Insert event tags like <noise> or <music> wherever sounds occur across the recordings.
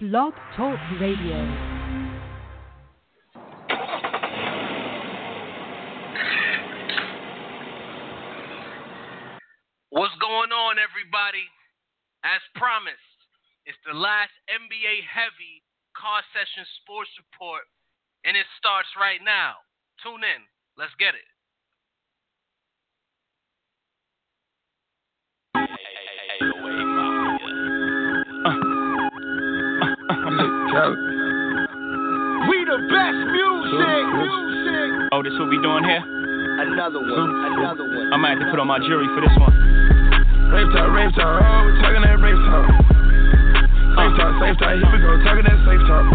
Blog Talk Radio. What's going on, everybody? As promised, it's the last NBA heavy car session sports report, and it starts right now. Tune in. Let's get it. We the best music. Music. Oh, this what we doing here? Another one. Another one. I might have to put on my jury for this one. Rave talk, rave talk, oh, we talking that rave talk. Safe uh. talk, safe talk, here we go, talking that safe talk.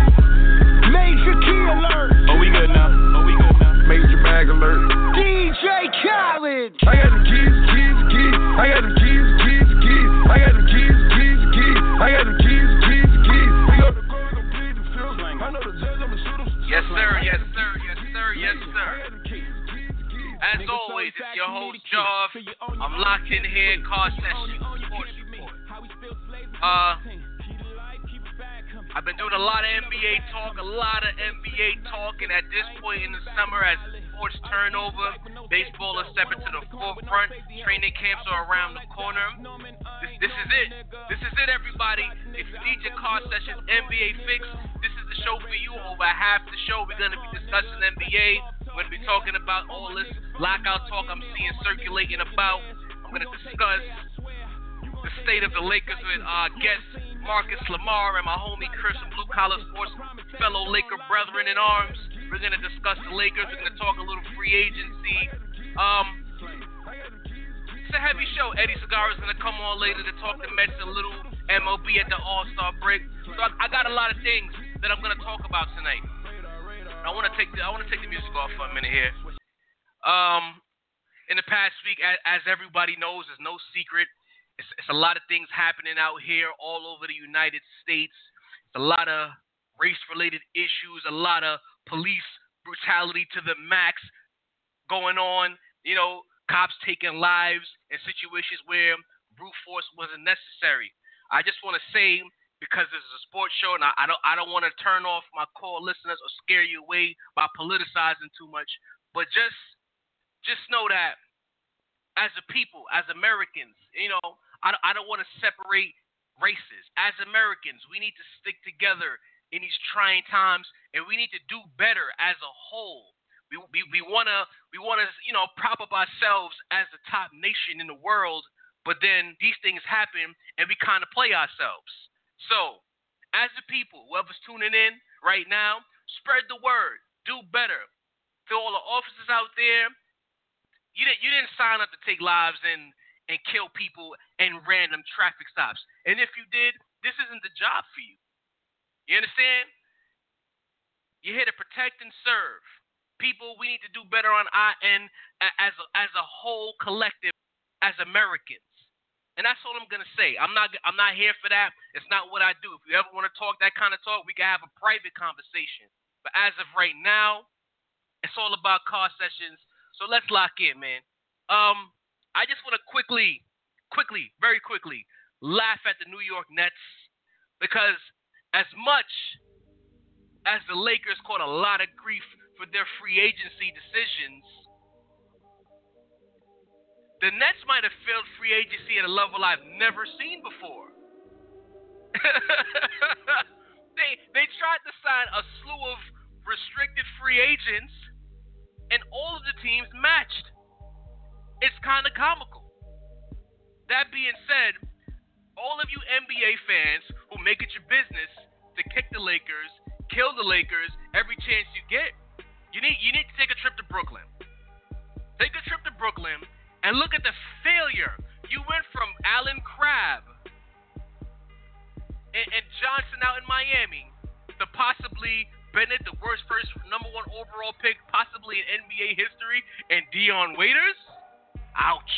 Major key alert. Oh, we good now. Oh, we good now. Major bag alert. DJ Khaled. I got them keys, keys, keys. I got them keys, keys, keys. I got them keys, keys, keys. I got them keys, keys, Yes, sir. Yes, sir. Yes, sir. Yes, sir. As always, it's your host, Jarv. I'm locked in here, car session. Uh, I've been doing a lot of NBA talk, a lot of NBA talk, and at this point in the summer, as sports turn over, baseball is stepping to the forefront. Training camps are around the corner. This, this is it. This is it, everybody. If you need your car session NBA fix, the show for you. Over half the show, we're going to be discussing NBA. We're to be talking about all this lockout talk I'm seeing circulating about. I'm going to discuss the state of the Lakers with our guest Marcus Lamar and my homie Chris from Blue Collar Sports, fellow Laker brethren in arms. We're gonna discuss the Lakers. We're gonna talk a little free agency. Um, it's a heavy show. Eddie Segarra is gonna come on later to talk the Mets a little MLB at the All Star break. So I, I got a lot of things that I'm gonna talk about tonight. I want to take the I want to take the music off for a minute here. Um, in the past week, as, as everybody knows, there's no secret. It's, it's a lot of things happening out here all over the United States. It's a lot of race-related issues, a lot of police brutality to the max going on. You know, cops taking lives in situations where brute force wasn't necessary. I just want to say, because this is a sports show, and I, I don't, I don't want to turn off my core listeners or scare you away by politicizing too much, but just, just know that as a people, as Americans, you know, I, I don't want to separate races. As Americans, we need to stick together in these trying times, and we need to do better as a whole. We, we, we want to we want to you know prop up ourselves as the top nation in the world, but then these things happen and we kind of play ourselves. So, as a people, whoever's tuning in right now, spread the word, do better. To all the officers out there, you didn't you didn't sign up to take lives and and kill people in random traffic stops. And if you did, this isn't the job for you. You understand? You're here to protect and serve. People, we need to do better on our end as a, as a whole collective, as Americans. And that's all I'm gonna say. I'm not I'm not here for that. It's not what I do. If you ever want to talk that kind of talk, we can have a private conversation. But as of right now, it's all about car sessions. So let's lock in, man. Um, I just want to quickly, quickly, very quickly, laugh at the New York Nets because as much as the Lakers caught a lot of grief for their free agency decisions, the Nets might have failed free agency at a level I've never seen before. <laughs> they they tried to sign a slew of restricted free agents, and all of the teams matched. It's kind of comical. That being said, all of you NBA fans who make it your business to kick the Lakers, kill the Lakers every chance you get, you need you need to take a trip to Brooklyn. Take a trip to Brooklyn and look at the failure. You went from Allen Crabbe and, and Johnson out in Miami to possibly Bennett, the worst first number one overall pick possibly in NBA history, and Dion Waiters. Ouch.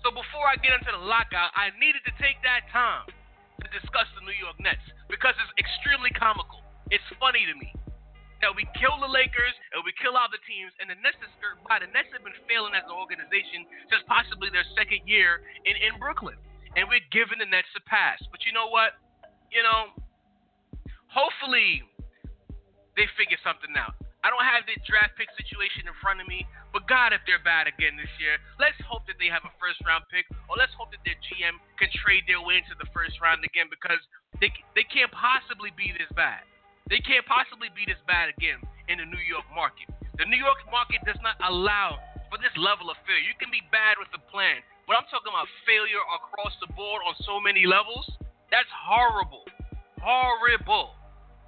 So before I get into the lockout, I needed to take that time to discuss the New York Nets because it's extremely comical. It's funny to me that we kill the Lakers and we kill other teams, and the Nets is by. The Nets have been failing as an organization since possibly their second year in, in Brooklyn, and we're giving the Nets a pass. But you know what? You know, hopefully they figure something out. I don't have the draft pick situation in front of me, but God, if they're bad again this year, let's hope that they have a first round pick, or let's hope that their GM can trade their way into the first round again because they they can't possibly be this bad. They can't possibly be this bad again in the New York market. The New York market does not allow for this level of failure. You can be bad with a plan, but I'm talking about failure across the board on so many levels. That's horrible. Horrible.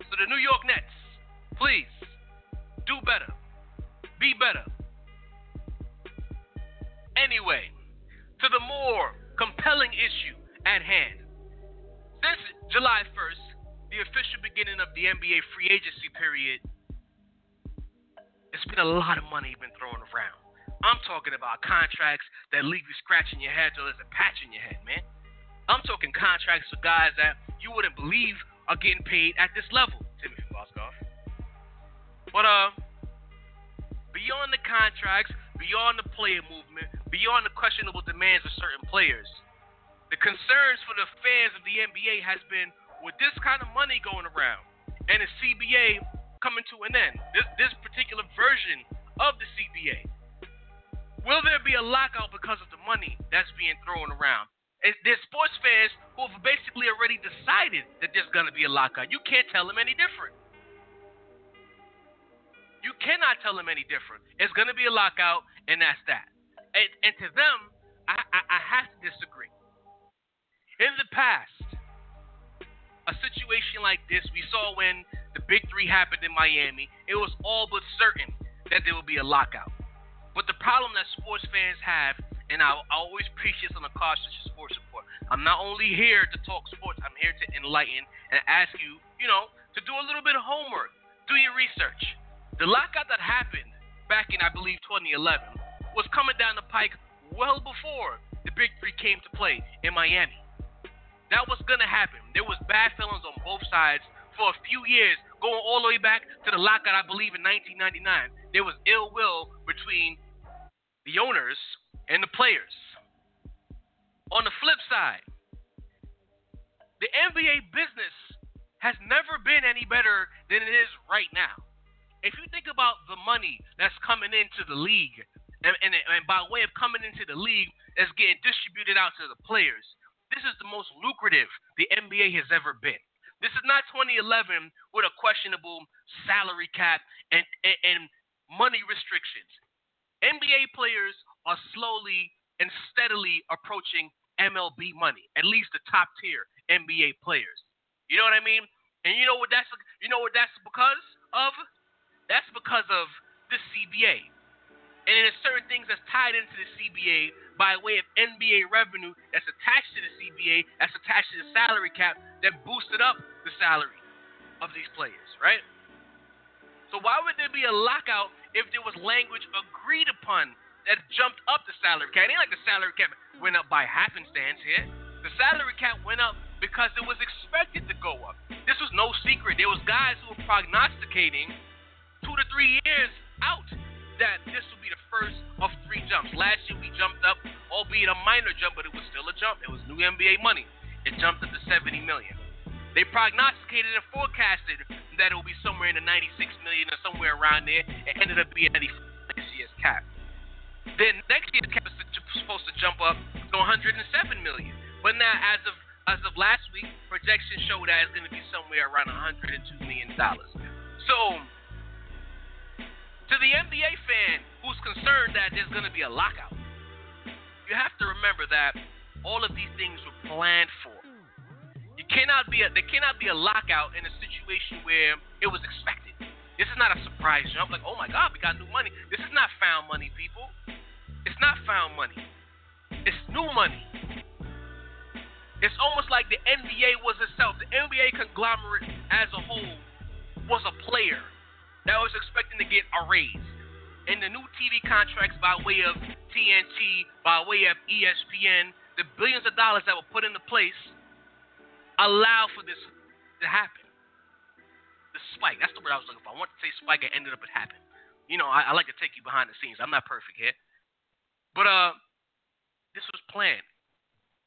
So the New York Nets, please do better. Be better. Anyway, to the more compelling issue at hand. Since July 1st, the official beginning of the NBA free agency period, it's been a lot of money been thrown around. I'm talking about contracts that leave you scratching your head till there's a patch in your head, man. I'm talking contracts for guys that you wouldn't believe are getting paid at this level, Timothy Mozgov. But uh, beyond the contracts, beyond the player movement, beyond the questionable demands of certain players, the concerns for the fans of the NBA has been with this kind of money going around and the CBA coming to an end, this, this particular version of the CBA, will there be a lockout because of the money that's being thrown around? There's sports fans who have basically already decided that there's going to be a lockout. You can't tell them any different. You cannot tell them any different. It's going to be a lockout, and that's that. And, and to them, I, I, I have to disagree. In the past, a situation like this we saw when the Big Three happened in Miami, it was all but certain that there would be a lockout. But the problem that sports fans have, and I, I always preach this on the Car Session Sports Report, I'm not only here to talk sports, I'm here to enlighten and ask you, you know, to do a little bit of homework, do your research. The lockout that happened back in, I believe, 2011 was coming down the pike well before the Big Three came to play in Miami. That was going to happen. There was bad feelings on both sides for a few years, going all the way back to the lockout, I believe, in 1999. There was ill will between the owners, and the players. On the flip side, the NBA business has never been any better than it is right now. If you think about the money that's coming into the league, and, and, and by way of coming into the league, that's getting distributed out to the players, this is the most lucrative the NBA has ever been. This is not 2011 with a questionable salary cap and, and, and money restrictions. NBA players are slowly and steadily approaching MLB money, at least the top tier NBA players. You know what I mean? And you know what that's you know what that's because of? That's because of the CBA. And there's certain things that's tied into the CBA by way of NBA revenue that's attached to the CBA, that's attached to the salary cap that boosted up the salary of these players, right? So why would there be a lockout if there was language agreed upon that jumped up the salary cap. It ain't like the salary cap went up by happenstance here. The salary cap went up because it was expected to go up. This was no secret. There was guys who were prognosticating two to three years out that this will be the first of three jumps. Last year we jumped up, albeit a minor jump, but it was still a jump. It was new NBA money. It jumped up to 70 million. They prognosticated and forecasted that it would be somewhere in the 96 million or somewhere around there. It ended up being 94 next year's cap. Then next year's cap is supposed to jump up to 107 million. But now, as of as of last week, projections show that it's going to be somewhere around 102 million dollars. So, to the NBA fan who's concerned that there's going to be a lockout, you have to remember that all of these things were planned for You cannot be a there cannot be a lockout in a situation where it was expected. This is not a surprise jump. Like, oh my God, we got new money. This is not found money, people. It's not found money. It's new money. It's almost like the NBA was itself. The NBA conglomerate as a whole was a player that was expecting to get a raise. And the new TV contracts by way of TNT, by way of ESPN, the billions of dollars that were put into place allow for this to happen. The spike. That's the word I was looking for. I wanted to say spike it ended up it happened. You know, I, I like to take you behind the scenes. I'm not perfect here. But uh this was planned.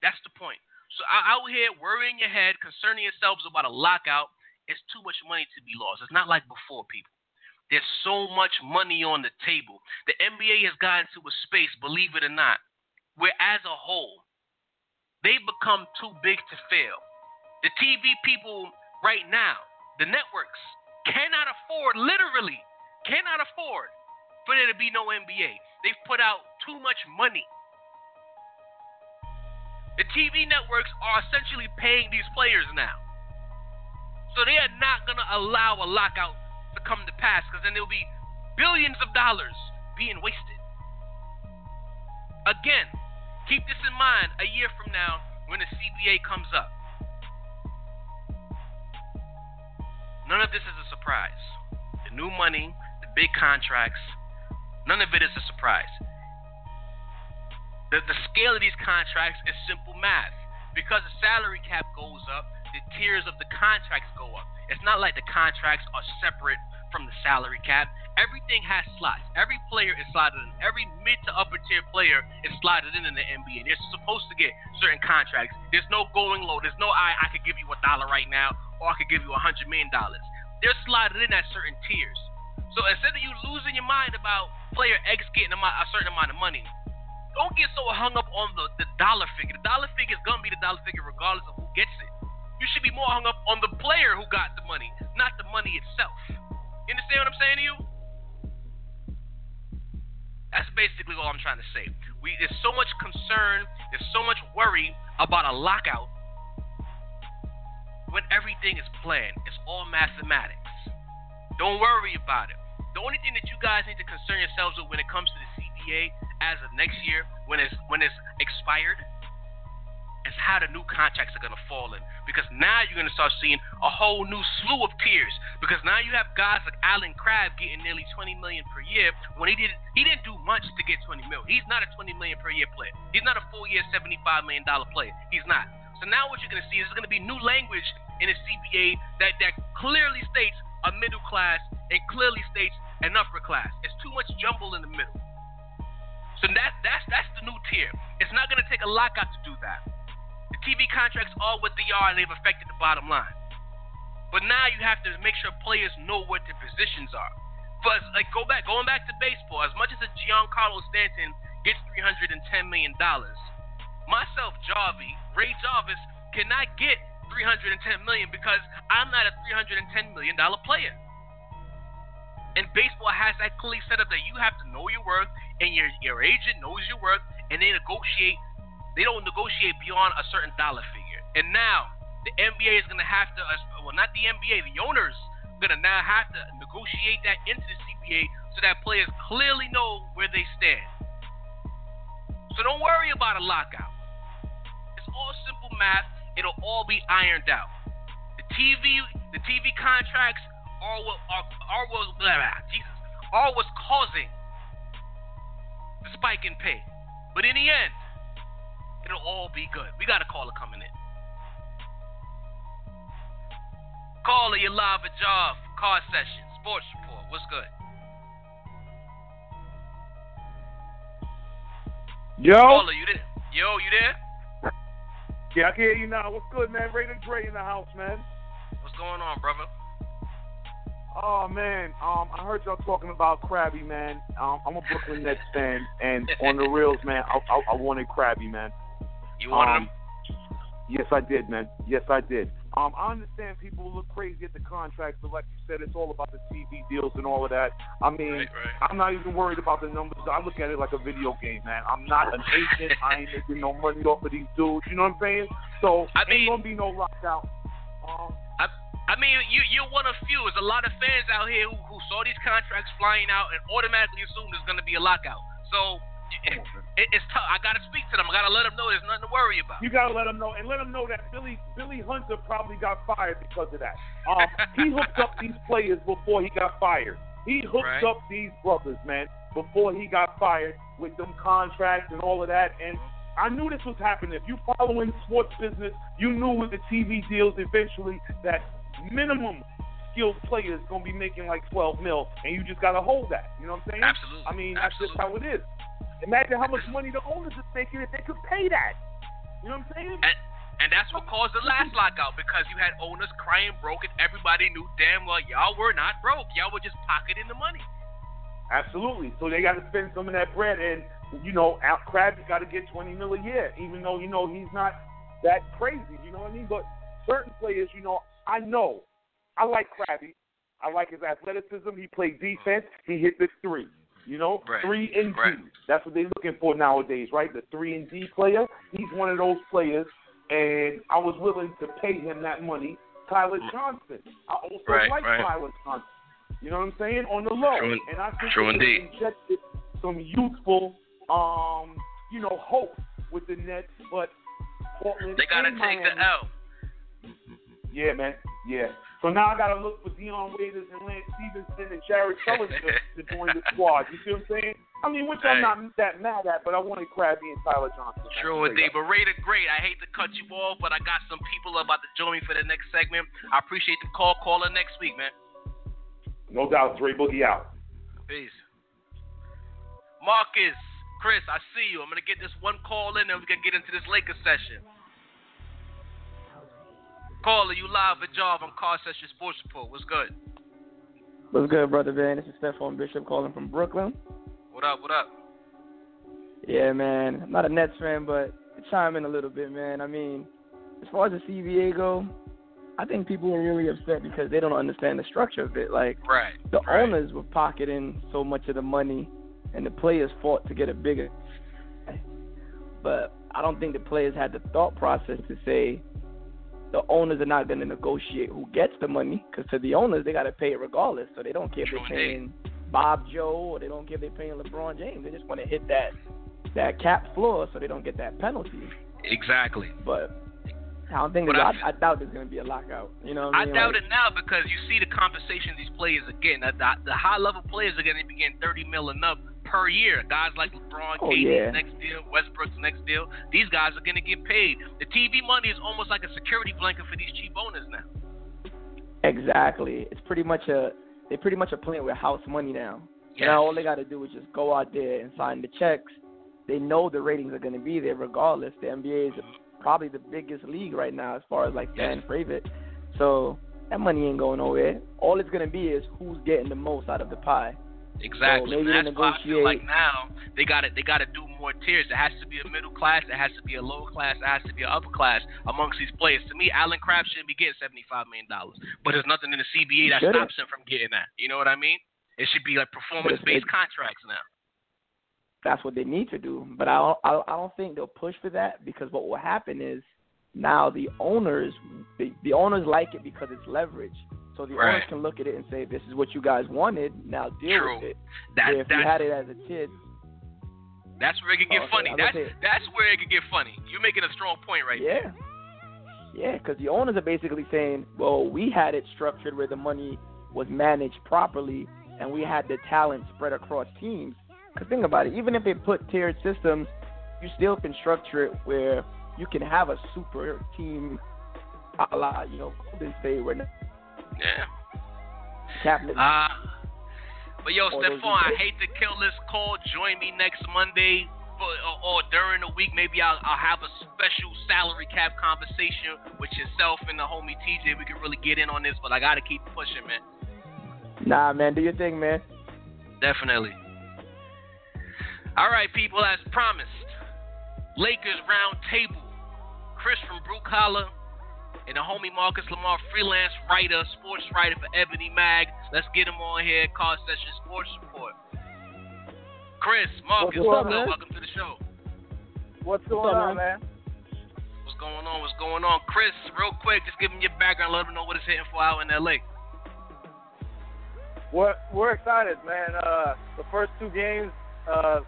That's the point. So out here worrying your head, concerning yourselves about a lockout it's too much money to be lost. It's not like before, people. There's so much money on the table. The NBA has gotten to a space, believe it or not, where as a whole, they've become too big to fail. The TV people right now, the networks, cannot afford, literally, cannot afford for there to be no NBA. They've put out too much money. The TV networks are essentially paying these players now. So they are not going to allow a lockout to come to pass because then there'll be billions of dollars being wasted. Again, keep this in mind a year from now when the CBA comes up. None of this is a surprise. The new money, the big contracts, none of it is a surprise. The, the scale of these contracts is simple math. Because the salary cap goes up, the tiers of the contracts go up. It's not like the contracts are separate from the salary cap. Everything has slots. Every player is slotted in. Every mid to upper tier player is slotted in in the NBA. They're supposed to get certain contracts. There's no going low. There's no I I could give you a dollar right now or I could give you a hundred million dollars. They're slotted in at certain tiers. So instead of you losing your mind about player X getting a certain amount of money, don't get so hung up on the, the dollar figure. The dollar figure is gonna be the dollar figure regardless of who gets it. You should be more hung up on the player who got the money, not the money itself. You understand what I'm saying to you? That's basically all I'm trying to say. We there's so much concern, there's so much worry about a lockout when everything is planned. It's all mathematics. Don't worry about it. The only thing that you guys need to concern yourselves with when it comes to the CBA as of next year, when it's when it's expired, is how the new contracts are gonna fall in. Because now you're gonna start seeing a whole new slew of tiers. Because now you have guys like Allen Crabbe getting nearly 20 million per year when he did he didn't do much to get 20 mil. He's not a 20 million per year player. He's not a full year 75 million dollar player. He's not. So now what you're gonna see is there's gonna be new language in the CBA that that clearly states a middle class and clearly states an upper class. It's too much jumble in the middle. So that that's that's the new tier. It's not going to take a lockout to do that. The TV contracts are what they are, and they've affected the bottom line. But now you have to make sure players know what their positions are. But like go back, going back to baseball, as much as a Giancarlo Stanton gets three hundred and ten million dollars, myself, Jarvis, Ray Jarvis, cannot get three hundred and ten million because I'm not a three hundred and ten million dollar player. And baseball has that clearly set up that you have to know your worth, and your your agent knows your worth, and they negotiate. They don't negotiate beyond a certain dollar figure. And now the NBA is going to have to, well, not the NBA, the owners are going to now have to negotiate that into the CBA so that players clearly know where they stand. So don't worry about a lockout. It's all simple math. It'll all be ironed out. The TV, the TV contracts are what are, are what Jesus are what's causing the spike in pay. But in the end, it'll all be good. We got a caller coming in. Caller, you live at Jarv, car session, sports report. What's good? Yo. Caller, you there? Yo, you there? Yeah, I can hear you now. What's good, man? Ray and Dre in the house, man. What's going on, brother? Oh man, um, I heard y'all talking about Krabby, man. Um, I'm a Brooklyn Nets fan, and on the reels, man, I, I, I wanted Krabby, man. You wanted um, him? Yes, I did, man. Yes, I did. Um, I understand people look crazy at the contracts, but like you said, it's all about the TV deals and all of that. I mean, Right, right. I'm not even worried about the numbers. I look at it like a video game, man. I'm not an agent. I ain't making no money off of these dudes. You know what I'm saying? So I mean- ain't gonna be no lockout. Um, I mean, you you're one of few. There's a lot of fans out here who, who saw these contracts flying out and automatically assumed there's going to be a lockout. So it, it, it's tough. I got to speak to them. I got to let them know there's nothing to worry about. You gotta let them know, and let them know that Billy Billy Hunter probably got fired because of that. Um, he hooked up these players before he got fired. He hooked Right. up these brothers, man, before he got fired with them contracts and all of that. And I knew this was happening. If you following sports business, you knew with the TV deals eventually that minimum skilled players gonna be making like 12 mil, and you just gotta hold that. You know what I'm saying? Absolutely. I mean, that's just how it is. Imagine how much money the owners is making if they could pay that. You know what I'm saying? And, And that's what caused the last lockout because you had owners crying broke and everybody knew damn well y'all were not broke. Y'all were just pocketing the money. Absolutely. So they got to spend some of that bread, and you know, Al Krabs got to get twenty mil a year, even though you know he's not that crazy. You know what I mean? But certain players, you know, I know, I like Krabby. I like his athleticism. He played defense. He hit the three. You know, Right. three and Right. D. That's what they're looking for nowadays, right? The three and D player. He's one of those players, and I was willing to pay him that money. Tyler Johnson. I also Right, like. Tyler Johnson. You know what I'm saying? On the low, True and I think true indeed. injected some youthful, um, you know, hope with the Nets, but Portland They gotta take the Miami- L. yeah, man. Yeah. So now I got to look for Dion Waiters and Lance Stephenson and Jared Sullinger to join the squad. You see what I'm saying? I mean, which I'm Right. not that mad at, but I wanted Krabby and Tyler Johnson. True indeed. But Raider, great. I hate to cut you off, but I got some people about to join me for the next segment. I appreciate the call. Call her next week, man. No doubt, Dre Boogie out. Peace. Marcus, Chris, I see you. I'm gonna get this one call in, and we're gonna get into this Lakers session. Caller, you live at Jarv on Car Session Sports Report. What's good? What's good, brother Ben? This is Stephon Bishop calling from Brooklyn. What up? What up? Yeah, man. I'm not a Nets fan, but chime in a little bit, man. I mean, as far as the CBA go, I think people are really upset because they don't understand the structure of it. Like Right. the right. owners were pocketing so much of the money, and the players fought to get a bigger. But I don't think the players had the thought process to say the owners are not going to negotiate who gets the money because to the owners they got to pay it regardless. So they don't care if they're paying Bob Joe or they don't care if they're paying LeBron James. They just want to hit that that cap floor so they don't get that penalty. Exactly. But I don't think I- I, doubt there's going to be a lockout. You know what I I mean? doubt Like, it now because you see the compensation these players are getting. The, the, the high level players are going to be getting 30 mil and up per year. Guys like LeBron, Oh, KD's yeah. next deal, Westbrook's next deal. These guys are going to get paid. The TV money is almost like a security blanket for these cheap owners now. Exactly. It's pretty much a they pretty much are playing with house money now. Yes. Now all they got to do is just go out there and sign the checks. They know the ratings are going to be there regardless. The NBA is mm-hmm. probably the biggest league right now as far as like fan favorite. So that money ain't going nowhere. All it's going to be is who's getting the most out of the pie. Exactly. they that's why I feel like now they got to they got to do more tiers. There has to be a middle class. There has to be a lower class. There has to be an upper class amongst these players. To me, Alan Krabs shouldn't be getting seventy five million dollars, but there's nothing in the CBA that stops him from getting that. You know what I mean? It should be like performance based contracts now. That's what they need to do. But I don't, I, I don't think they'll push for that because what will happen is now the owners the, the owners like it because it's leverage. So the Right. owners can look at it and say, "This is what you guys wanted. Now deal True. with it." That if you that's, had it as a kid, that's where it can get Oh, funny. Was That's say- that's where it can get funny. You're making a strong point right there. yeah, yeah, because the owners are basically saying, "Well, we had it structured where the money was managed properly, and we had the talent spread across teams." Because think about it, even if they put tiered systems, you still can structure it where you can have a super team, a la you know Golden State, where Yeah. cabinet. Uh, but yo, Or Stephon, I hate to kill this call. Join me next Monday. For, or, or during the week, maybe I'll, I'll have a special salary cap conversation with yourself and the homie TJ. We can really get in on this, but I gotta keep pushing, man. nah, man, do your thing, man. Definitely. All right, people, as promised, Lakers round table. Chris from Blue Collar and the homie Marcus Lamar, freelance writer, sports writer for Ebony Mag. Let's get him on here. Car Session Sports Report. Chris, Marcus, What's what's up, up? man? Welcome to the show. What's What's going up, on, man? What's going on? What's going on? Chris, real quick, just give him your background. Let him know what it's hitting for out in LA. We're we're excited, man. Uh, the first two games, uh,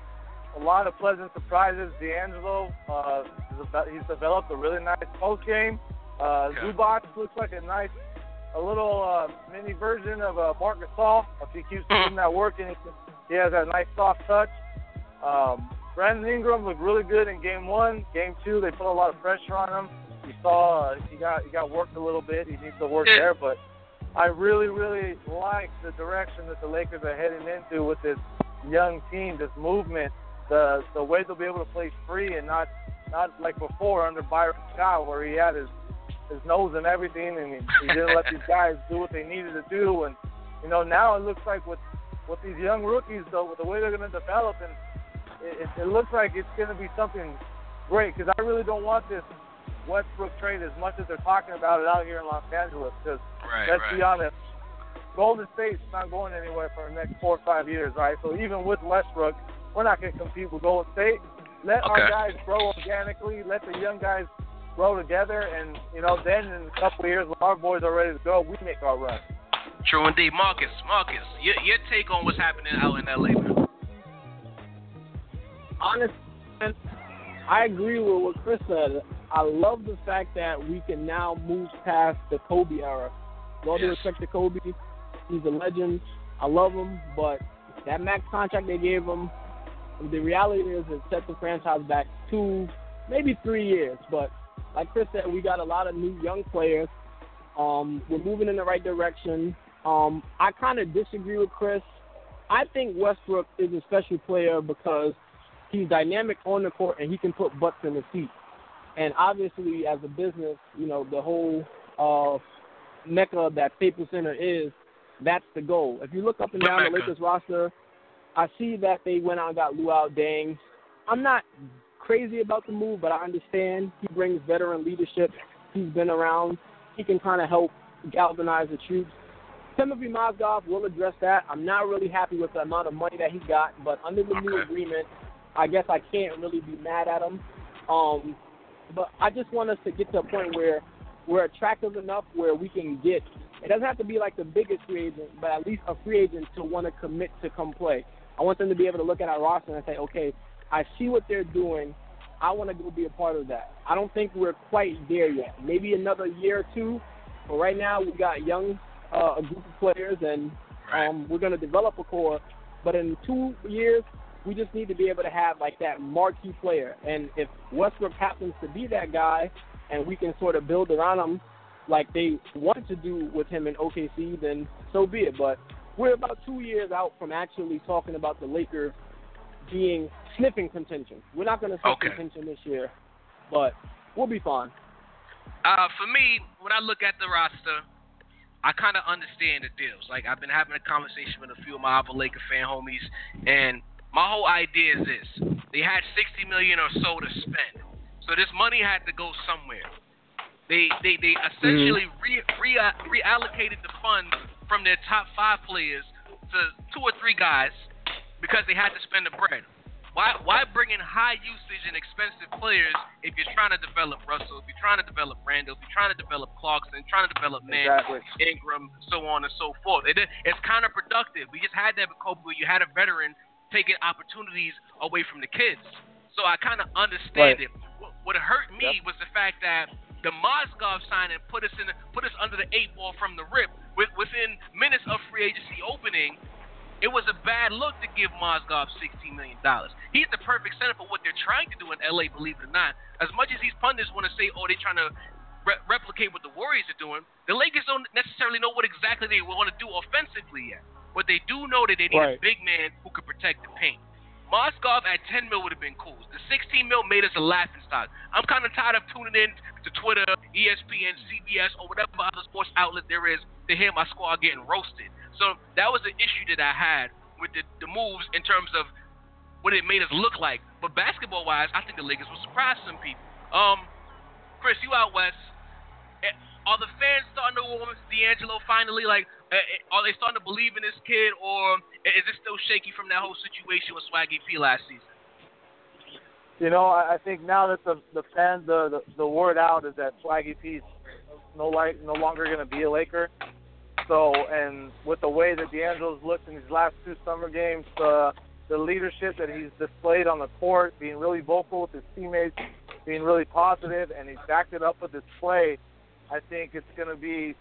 a lot of pleasant surprises. D'Angelo, uh, he's developed a really nice post game. Uh, Yeah. Zubac looks like a nice, a little uh, mini version of uh, Marc Gasol. If he keeps doing that work and he, can- he has that nice soft touch. Um, Brandon Ingram looked really good in game one. Game two, they put a lot of pressure on him. You saw uh, he got he got worked a little bit. He needs to work Yeah. there, but I really, really like the direction that the Lakers are heading into with this young team, this movement, the the way they'll be able to play free and not not like before under Byron Scott where he had his his nose and everything, and he, he didn't let these <laughs> guys do what they needed to do. And you know now it looks like with with these young rookies, though, with the way they're going to develop, and it, it, it looks like it's going to be something great. Because I really don't want this Westbrook trade as much as they're talking about it out here in Los Angeles. Because Right, let's right. be honest, Golden State's not going anywhere for the next four or five years, right? So even with Westbrook, we're not going to compete with Golden State. Let our guys grow organically. Let the young guys grow together, and you know, then in a couple of years, when our boys are ready to go, we make our run. True indeed, Marcus. Marcus, your your take on what's happening out in LA, man? honestly, I agree with what Chris said. I love the fact that we can now move past the Kobe era. With all due respect to Kobe, he's a legend. I love him, but that max contract they gave him, the reality is it set the franchise back two, maybe three years. But like Chris said, we got a lot of new young players. Um, we're moving in the right direction. Um, I kind of disagree with Chris. I think Westbrook is a special player because he's dynamic on the court and he can put butts in the seats. And obviously, as a business, you know the whole uh, mecca that Staples Center is, that's the goal. If you look up and down the? Lakers roster, I see that they went out and got Luol Deng. I'm not crazy about the move, but I understand he brings veteran leadership. He's been around. He can kind of help galvanize the troops. Timothy Mozgov will address that. I'm not really happy with the amount of money that he got, but under the new agreement, I guess I can't really be mad at him. Um, but I just want us to get to a point where we're attractive enough where we can get. It doesn't have to be like the biggest free agent, but at least a free agent to want to commit to come play. I want them to be able to look at our roster and say, okay, I see what they're doing. I want to go be a part of that. I don't think we're quite there yet. Maybe another year or two. But right now we got young, uh, a group of players, and um, we're going to develop a core. But in two years, we just need to be able to have like that marquee player. And if Westbrook happens to be that guy, and we can sort of build around him like they wanted to do with him in OKC, then so be it. But we're about two years out from actually talking about the Lakers being sniffing contention. We're not going to sniff Okay. contention this year, but we'll be fine. Uh, for me, when I look at the roster, I kind of understand the deals. Like I've been having a conversation with a few of my other Laker fan homies, and my whole idea is this: they had 60 million or so to spend, so this money had to go somewhere. They they they essentially re, re, reallocated the funds from their top five players to two or three guys because they had to spend the bread. Why why bring in high usage and expensive players if you're trying to develop Russell, if you're trying to develop Randle, if you're trying to develop Clarkson, trying to develop Man, Exactly. Ingram, so on and so forth. It, it's counterproductive. We just had that with Kobe where you had a veteran taking opportunities away from the kids. So I kind of understand it. What, what hurt me was the fact that the Mozgov signing put us in put us under the eight ball from the rip. Within minutes of free agency opening, it was a bad look to give Mozgov $16 million. He's the perfect center for what they're trying to do in LA, believe it or not. As much as these pundits want to say, oh, they're trying to re- replicate what the Warriors are doing, the Lakers don't necessarily know what exactly they want to do offensively yet. But they do know that they need a big man who could protect the paint. Mozgov at 10 mil would have been cool. The 16 mil made us a laughing stock. I'm kind of tired of tuning in to Twitter, ESPN, CBS, or whatever other sports outlet there is to hear my squad getting roasted. So that was the issue that I had with the, the moves in terms of what it made us look like. But basketball wise, I think the Lakers will surprise some people. Um, Chris, you out west. Eh, Are the fans starting to warm to D'Angelo finally? Like, eh, eh, are they starting to believe in this kid, or is it still shaky from that whole situation with Swaggy P last season? You know, I, think now that the the fan the, the the word out is that Swaggy P's no like no longer going to be a Laker. So, and with the way that D'Angelo's looked in these last two summer games, the the leadership that he's displayed on the court, being really vocal with his teammates, being really positive, and he's backed it up with his play. I think it's going to be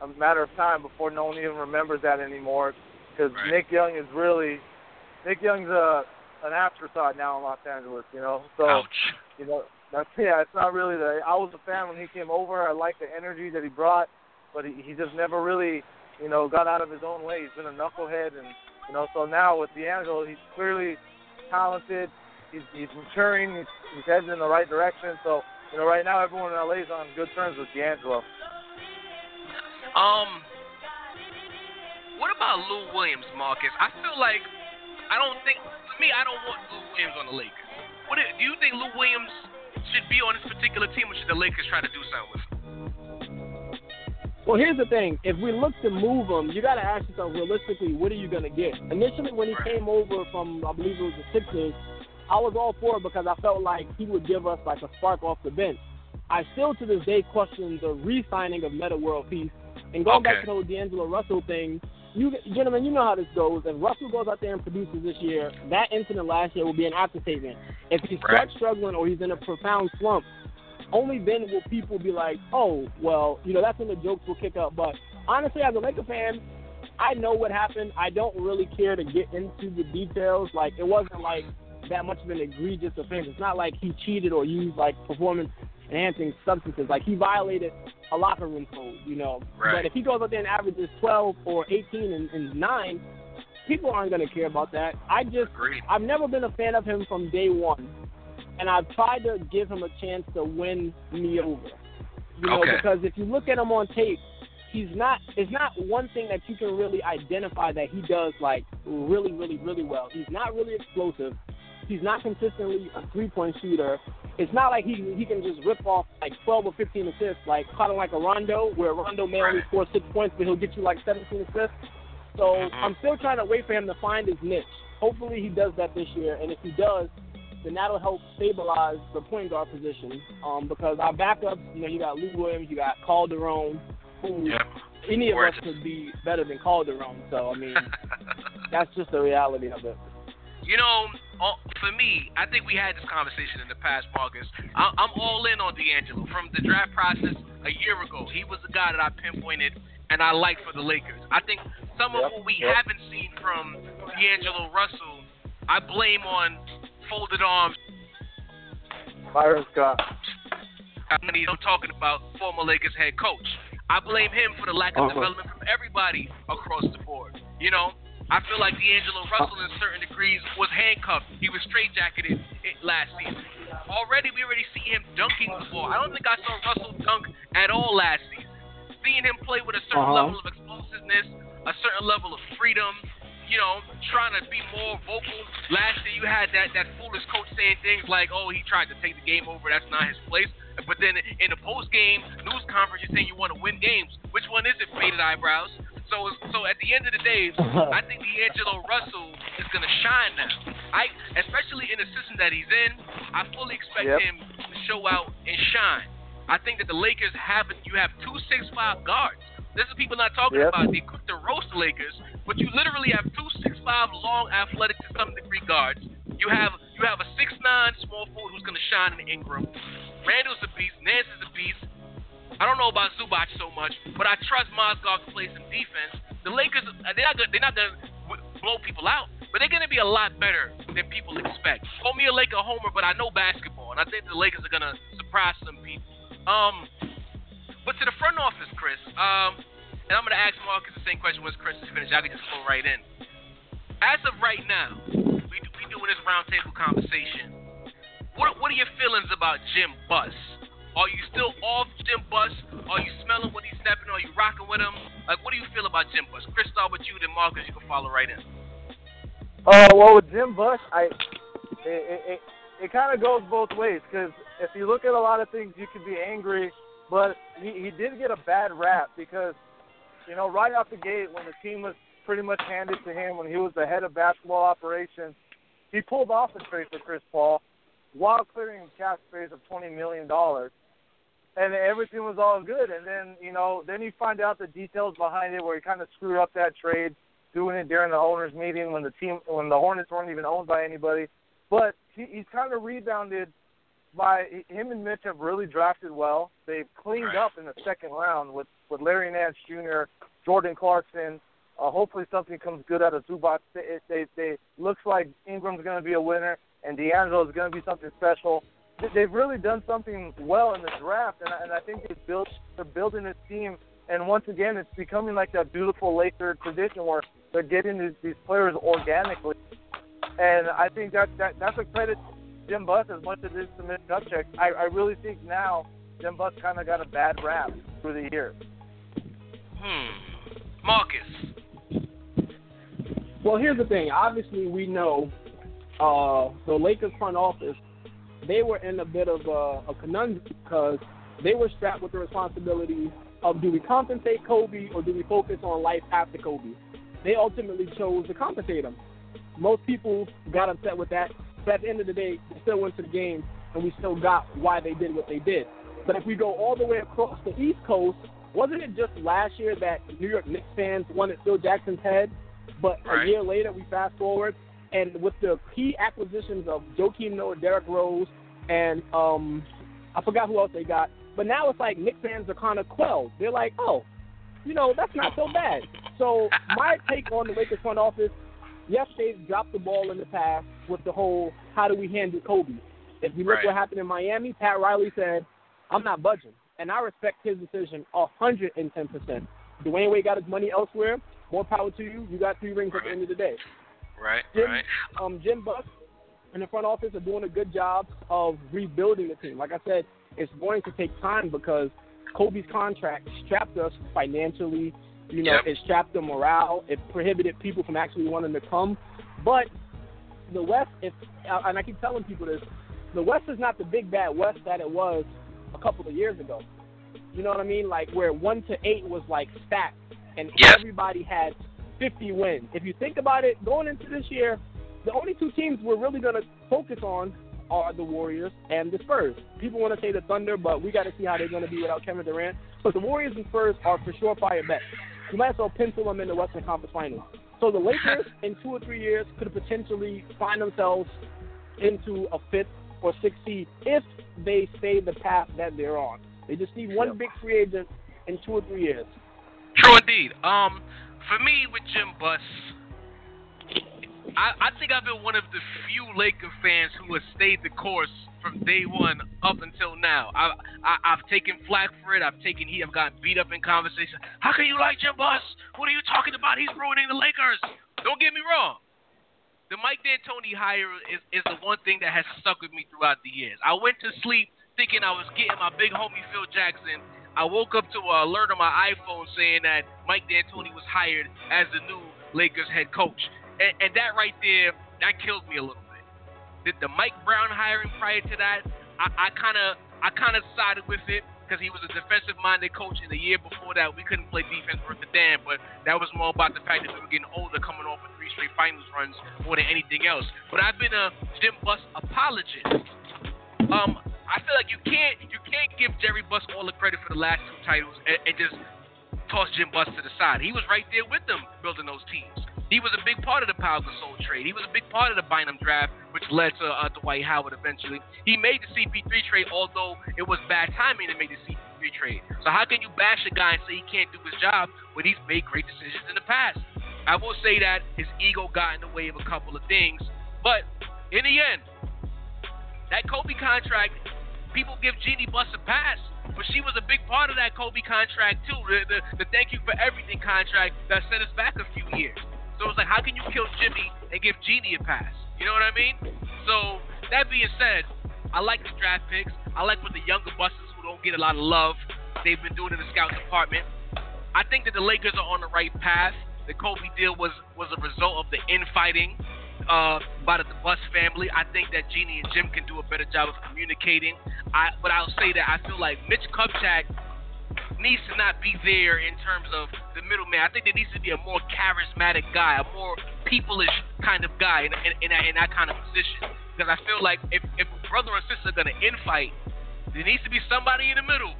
a matter of time before no one even remembers that anymore. Because Right. Nick Young is really Nick Young's a an afterthought now in Los Angeles. You know, so Ouch. you know that's yeah. It's not really the. I was a fan when he came over. I liked the energy that he brought, but he, he just never really you know got out of his own way. He's been a knucklehead, and you know so now with D'Angelo, he's clearly talented. he's, he's maturing. He's, he's heading in the right direction. So you know, right now everyone in LA is on good terms with D'Angelo. Um, what about Lou Williams, Marcus? I feel like I don't think to me I don't want Lou Williams on the Lakers. What do you think Lou Williams should be on this particular team, or should the Lakers try to do something with him? Well, here's the thing. If we look to move him, you got to ask yourself realistically, what are you going to get? Initially, when he came over from, I believe it was the Sixers, I was all for it because I felt like he would give us like a spark off the bench. I still to this day question the re-signing of Metta World Peace. And going back to the whole D'Angelo Russell thing, you gentlemen, you know how this goes. If Russell goes out there and produces this year, that incident last year will be an afterstatement. If he Right. starts struggling or he's in a profound slump, only then will people be like, oh, well, you know, that's when the jokes will kick up. But honestly, as a Laker fan, I know what happened. I don't really care to get into the details. Like, it wasn't like that much of an egregious offense. It's not like he cheated or used like performance enhancing substances. Like, he violated a locker room code, you know. Right. But if he goes out there and averages 12 or 18 and, and 9, people aren't going to care about that. I just, Agreed. I've never been a fan of him from day one, and I've tried to give him a chance to win me over. You know, Okay. because if you look at him on tape, he's not. It's not one thing that you can really identify that he does like really, really, really well. He's not really explosive. He's not consistently a three-point shooter. It's not like he he can just rip off like 12 or 15 assists, like kind of like a Rondo, where Rondo may only score six points, but he'll get you like 17 assists. So Mhm. I'm still trying to wait for him to find his niche. Hopefully he does that this year, and if he does, then that'll help stabilize the point guard position. Um, because our backups, you know, you got Lou Williams, you got Calderon, who Yep. any of Gorgeous. us could be better than Calderon. So I mean, <laughs> that's just the reality of it. You know, for me, I think we had this conversation in the past, Marcus. I- I'm all in on D'Angelo. From the draft process a year ago, he was the guy that I pinpointed and I liked for the Lakers. I think some of Yep, what we yep. haven't seen from D'Angelo Russell, I blame on folded arms. Byron Scott. I'm talking about former Lakers head coach. I blame him for the lack of Uh-huh. development from everybody across the board. You know, I feel like D'Angelo Russell, in certain degrees, was handcuffed. He was straitjacketed last season. Already, we already see him dunking the ball. I don't think I saw Russell dunk at all last season. Seeing him play with a certain Uh-huh. level of explosiveness, a certain level of freedom, you know, trying to be more vocal. Last year, you had that that foolish coach saying things like, "Oh, he tried to take the game over. That's not his place." But then in the post game news conference, you're saying you want to win games. Which one is it? Faded eyebrows. So, so at the end of the day, I think D'Angelo Russell is going to shine now. I, especially in the system that he's in, I fully expect Yep. him to show out and shine. I think that the Lakers have you have two six five guards. This is people not talking Yep. about. They quick to roast the Lakers, but you literally have two six five long, athletic to some degree guards. You have you have a six nine small forward who's going to shine in Ingram. Randle's a beast. Nance is a beast. I don't know about Zubac so much, but I trust Mozgov to play some defense. The Lakers, uh, they're not gonna, they're not gonna blow people out, but they're gonna be a lot better than people expect. Call me a Laker homer, but I know basketball, and I think the Lakers are gonna surprise some people. Um, but to the front office, Chris. Um, and I'm gonna ask Marcus the same question once Chris is finished. I can just go right in. As of right now, we we doing this roundtable conversation. What what are your feelings about Jim Buss? Are you still off Jim Buss? Are you smelling when he's stepping? Are you rocking with him? Like, what do you feel about Jim Buss? Chris, start with you, then Marcus, you can follow right in. Uh, well, with Jim Buss, I it it, it, it kind of goes both ways because if you look at a lot of things, you could be angry, but he he did get a bad rap because you know right off the gate when the team was pretty much handed to him when he was the head of basketball operations, he pulled off the trade for Chris Paul while clearing a cap space of twenty million dollars. And everything was all good, and then you know, then you find out the details behind it, where he kind of screwed up that trade, doing it during the owners' meeting when the team when the Hornets weren't even owned by anybody. But he, he's kind of rebounded by him and Mitch have really drafted well. They've cleaned up in the second round with with Larry Nance Jr., Jordan Clarkson. Uh, hopefully something comes good out of Zubac. They, they, they looks like Ingram's going to be a winner and D'Angelo is going to be something special. They- They've really done something well in the draft, and I, and I think they built they're building this team. And once again, it's becoming like that beautiful Laker tradition where they're getting these, these players organically. And I think that, that that's a credit to Jim Buss as much as it is to Mitch Kupchak. I, I really think now Jim Buss kind of got a bad rap through the years. Hmm. Marcus. Well, here's the thing. Obviously, we know uh, the Lakers front office. They were in a bit of a, a conundrum because they were strapped with the responsibility of do we compensate Kobe or do we focus on life after Kobe? They ultimately chose to compensate him. Most people got upset with that, but at the end of the day, they still went to the game and we still got why they did what they did. But if we go all the way across the East Coast, wasn't it just last year that New York Knicks fans wanted Phil Jackson's head? But Right. a year later, we fast forward, and with the key acquisitions of Joakim Noah, Derrick Rose, and um, I forgot who else they got. But now it's like Knicks fans are kind of quelled. They're like, oh, you know, that's not so bad. So my take on the Lakers front office, yes, they've dropped the ball in the past with the whole how do we handle Kobe. If you look Right. what happened in Miami, Pat Riley said, I'm not budging. And I respect his decision a 110%. Dwyane Wade got his money elsewhere. More power to you. You got three rings at the end of the day. Right, Jim, right. um, Jim Buss and the front office are doing a good job of rebuilding the team. Like I said, it's going to take time because Kobe's contract strapped us financially. You know, Yep. it strapped the morale. It prohibited people from actually wanting to come. But the West, if and I keep telling people this, the West is not the big bad West that it was a couple of years ago. You know what I mean? Like where one to eight was like stacked, and Yes. everybody had 50 wins. If you think about it, going into this year, the only two teams we're really going to focus on are the Warriors and the Spurs. People want to say the Thunder, but we got to see how they're going to be without Kevin Durant. But the Warriors and Spurs are for sure fire bets. You might as well pencil them in the Western Conference Finals. So the Lakers in two or three years could potentially find themselves into a fifth or seed if they stay the path that they're on. They just need one big free agent in two or three years. True indeed. Um, for me with Jim Buss, I, I think I've been one of the few Laker fans who has stayed the course from day one up until now. I, I I've taken flack for it. I've taken heat. I've gotten beat up in conversation. How can you like Jim Buss? What are you talking about? He's ruining the Lakers. Don't get me wrong. The Mike D'Antoni hire is, is the one thing that has stuck with me throughout the years. I went to sleep thinking I was getting my big homie Phil Jackson. I woke up to an alert on my iPhone saying that Mike D'Antoni was hired as the new Lakers head coach. And, and that right there, that killed me a little bit. The, the Mike Brown hiring prior to that, I kind of I kind of sided with it because he was a defensive-minded coach. And the year before that, we couldn't play defense worth a damn. But that was more about the fact that we were getting older, coming off of three straight finals runs more than anything else. But I've been a Jim Buss apologist. Um, I feel like you can't you can't give Jerry Buss all the credit for the last two titles and, and just toss Jim Buss to the side. He was right there with them building those teams. He was a big part of the Pau Gasol trade. He was a big part of the Bynum draft, which led to uh, Dwight Howard eventually. He made the CP3 trade, although it was bad timing to make the CP3 trade. So how can you bash a guy and say he can't do his job when he's made great decisions in the past? I will say that his ego got in the way of a couple of things, but in the end, that Kobe contract, people give Jeannie Buss a pass, but she was a big part of that Kobe contract too. The, the, the thank you for everything contract that set us back a few years. So it's like, how can you kill Jimmy and give Jeannie a pass? You know what I mean? So that being said, I like the draft picks. I like what the younger Busses who don't get a lot of love they've been doing in the scout department. I think that the Lakers are on the right path. The Kobe deal was was a result of the infighting uh, by the Buss family. I think that Jeannie and Jim can do a better job of communicating. I, but I'll say that I feel like Mitch Kupchak needs to not be there in terms of the middleman. I think there needs to be a more charismatic guy, a more peopleish kind of guy in, in, in, that, in that kind of position. Because I feel like if, if brother and sister are going to infight, there needs to be somebody in the middle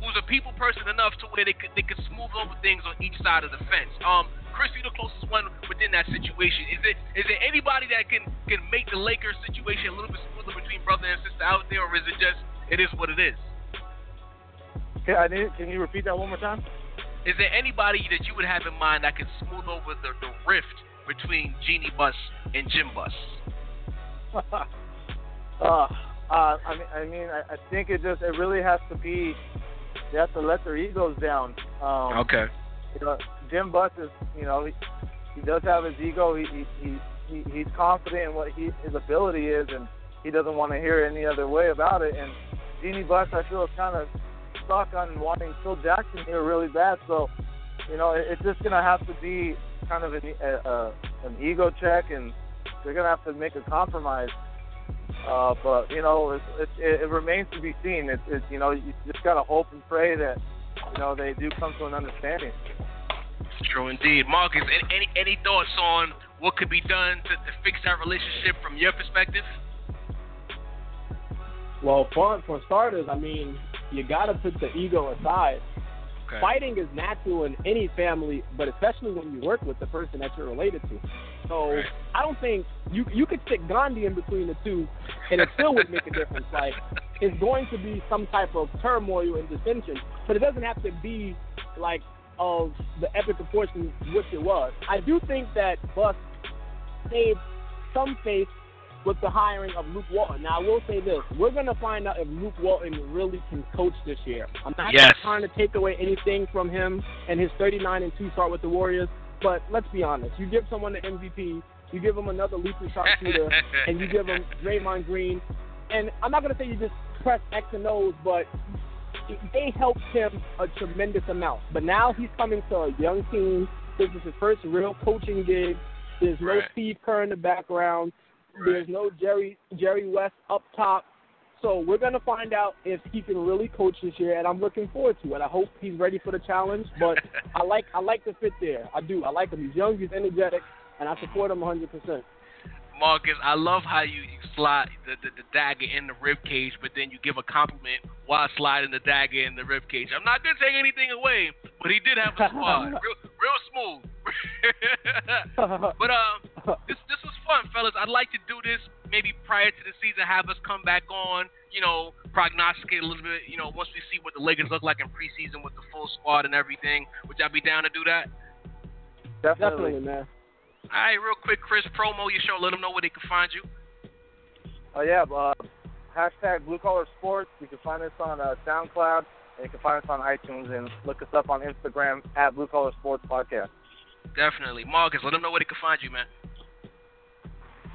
who's a people person enough to where they could, they could smooth over things on each side of the fence. Um, Chris, you the closest one within that situation. Is it is there anybody that can can make the Lakers situation a little bit smoother between brother and sister out there, or is it just it is what it is? Can, I need, can you repeat that one more time? Is there anybody that you would have in mind that can smooth over the, the rift between Jeannie Buss and Jim Buss? <laughs> uh, uh, I mean, I mean, I, I think it just it really has to be. They have to let their egos down. Um, okay. You know, Jim Buss is, you know, he, he does have his ego. He, he, he, he he's confident in what he, his ability is, and he doesn't want to hear any other way about it. And Jeannie Buss, I feel, is kind of stuck on wanting Phil Jackson here really bad. So, you know, it, it's just gonna have to be kind of an, a, a, an ego check, and they're gonna have to make a compromise. Uh, but you know, it, it, it remains to be seen. It's, it's you know, you just gotta hope and pray that you know they do come to an understanding. True indeed, Marcus. Any any, any thoughts on what could be done to, to fix that relationship from your perspective? Well, for for starters, I mean, you got to put the ego aside. Okay. Fighting is natural in any family, but especially when you work with the person that you're related to. So Right. I don't think you you could stick Gandhi in between the two, and it still would make a difference. <laughs> Like it's going to be some type of turmoil and dissension, but it doesn't have to be like of the epic proportions which it was. I do think that Buss saved some face with the hiring of Luke Walton. Now, I will say this: we're going to find out if Luke Walton really can coach this year. I'm not Yes. trying to take away anything from him and his 39 and two start with the Warriors, but let's be honest: you give someone the MVP, you give him another lethal shooter, <laughs> and you give him Draymond Green, and I'm not going to say you just press X and O's, but they helped him a tremendous amount. But now he's coming to a young team. This is his first real coaching gig. There's no Right. Steve Kerr in the background. There's no Jerry Jerry West up top. So we're gonna find out if he can really coach this year, and I'm looking forward to it. I hope he's ready for the challenge. But <laughs> I like I like the fit there. I do. I like him. He's young. He's energetic, and I support him 100. percent Marcus, I love how you, you slide the, the, the dagger in the rib cage, but then you give a compliment while sliding the dagger in the rib cage. I'm not gonna take anything away, but he did have a <laughs> squad, real, real smooth. <laughs> but uh, this this was fun, fellas. I'd like to do this maybe prior to the season. Have us come back on, you know, prognosticate a little bit. You know, once we see what the Lakers look like in preseason with the full squad and everything. Would y'all be down to do that? Definitely. Definitely, man. All right, real quick, Chris, promo your show. Let them know where they can find you. Oh yeah, uh, hashtag Blue Collar Sports. You can find us on uh, SoundCloud, and you can find us on iTunes, and look us up on Instagram at Blue Collar Sports Podcast. Definitely. Marcus, let them know where they can find you, man.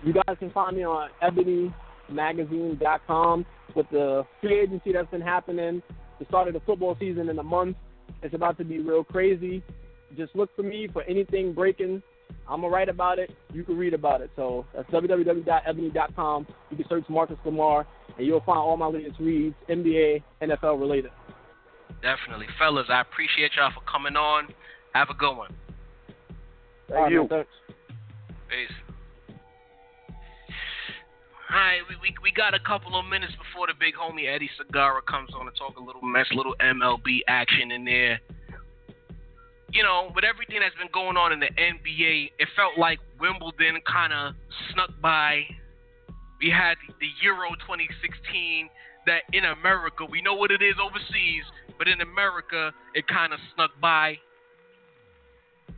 You guys can find me on ebonymagazine.com with the free agency that's been happening. The start of the football season in a month. It's about to be real crazy. Just look for me for anything breaking. I'm gonna write about it. You can read about it. So that's www.ebony.com. You can search Marcus Lamar, and you'll find all my latest reads, NBA, NFL related. Definitely. Fellas, I appreciate y'all for coming on. Have a good one. Thank All right, you. man, thanks. Peace. Alright, we, we we got a couple of minutes before the big homie Eddie Segarra comes on to talk a little mess, little MLB action in there. You know, with everything that's been going on in the NBA, it felt like Wimbledon kind of snuck by. We had the, the Euro 2016 that in America, we know what it is overseas, but in America, it kind of snuck by.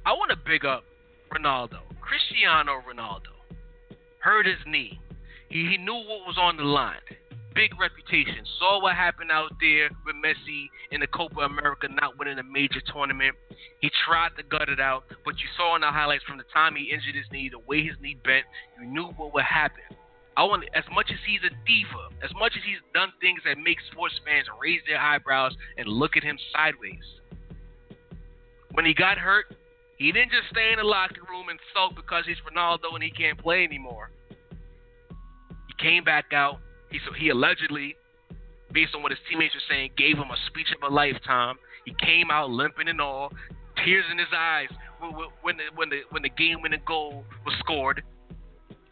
I want to big up Ronaldo, Cristiano Ronaldo. Hurt his knee. He, he knew what was on the line. Big reputation. Saw what happened out there with Messi in the Copa America not winning a major tournament. He tried to gut it out, but you saw in the highlights from the time he injured his knee, the way his knee bent, you knew what would happen. I want as much as he's a diva, as much as he's done things that make sports fans raise their eyebrows and look at him sideways. When he got hurt, he didn't just stay in the locker room and sulk because he's Ronaldo and he can't play anymore. He came back out. He so he allegedly, based on what his teammates were saying, gave him a speech of a lifetime. He came out limping and all, tears in his eyes when the when the when the game winning goal was scored.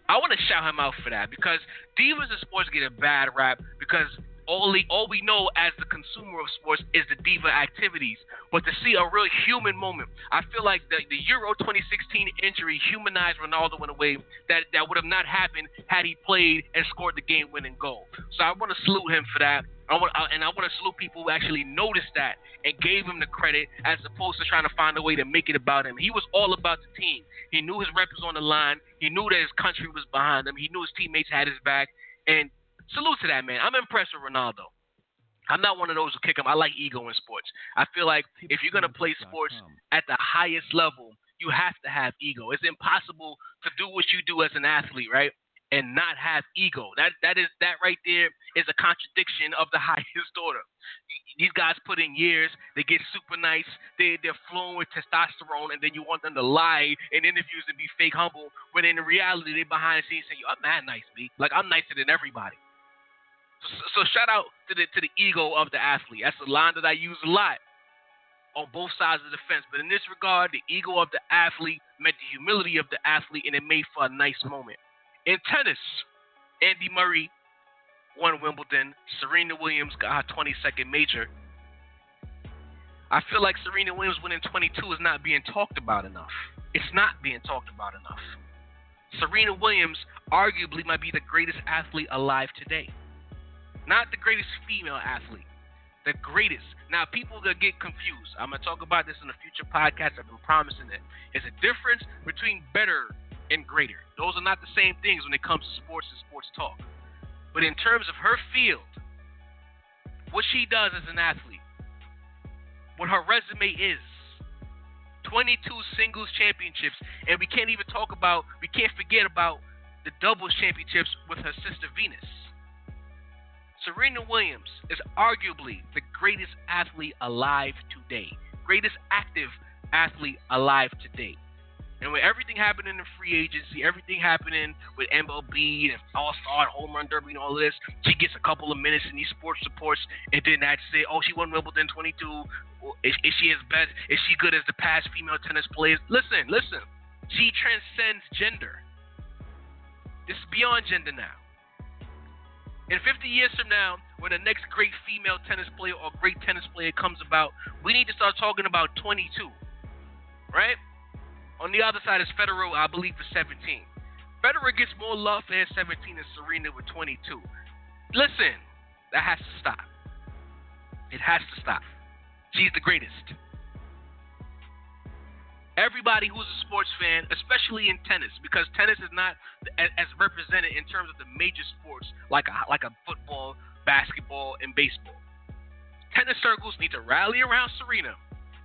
I want to shout him out for that because divas in sports get a bad rap because only all we know as the consumer of sports is the diva activities. But to see a real human moment, I feel like the, the Euro 2016 injury humanized Ronaldo in a way that, that would have not happened had he played and scored the game-winning goal. So I want to salute him for that. I want, uh, and I want to salute people who actually noticed that and gave him the credit as opposed to trying to find a way to make it about him. He was all about the team. He knew his rep was on the line. He knew that his country was behind him. He knew his teammates had his back. And salute to that man. I'm impressed with Ronaldo. I'm not one of those who kick him. I like ego in sports. I feel like if you're gonna play sports at the highest level, you have to have ego. It's impossible to do what you do as an athlete, right? and not have ego. That that is that right there is a contradiction of the <laughs> highest order. These guys put in years, they get super nice, they they're flowing with testosterone, and then you want them to lie in interviews and be fake humble, when in reality they behind the scenes saying, "Yo, I'm mad nice, B. Like I'm nicer than everybody." So, shout out to the to the ego of the athlete. That's a line that I use a lot on both sides of the fence. But in this regard, the ego of the athlete met the humility of the athlete, and it made for a nice moment. In tennis, Andy Murray won Wimbledon. Serena Williams got her 22nd major. I feel like Serena Williams winning 22 is not being talked about enough. It's not being talked about enough. Serena Williams arguably might be the greatest athlete alive today. Not the greatest female athlete, the greatest. Now, people gonna get confused. I'm gonna talk about this in a future podcast. I've been promising it. There's a difference between better and greater. Those are not the same things when it comes to sports and sports talk. But in terms of her field, what she does as an athlete, what her resume is, 22 singles championships, and we can't even talk about, we can't forget about the doubles championships with her sister Venus. Serena Williams is arguably the greatest athlete alive today, greatest active athlete alive today. And with everything happening in free agency, everything happening with MLB and All Star, Home Run Derby, and all this, she gets a couple of minutes in these sports reports, and then that's it. Oh, she won Wimbledon 22. Is, is she as best? Is she good as the past female tennis players? Listen, listen. She transcends gender. This is beyond gender now. In 50 years from now, when the next great female tennis player or great tennis player comes about, we need to start talking about 22. Right? On the other side is Federer, I believe, for 17. Federer gets more love for his 17 than Serena with 22. Listen, that has to stop. It has to stop. She's the greatest everybody who's a sports fan, especially in tennis, because tennis is not as, represented in terms of the major sports like a, like a football, basketball, and baseball. Tennis circles need to rally around Serena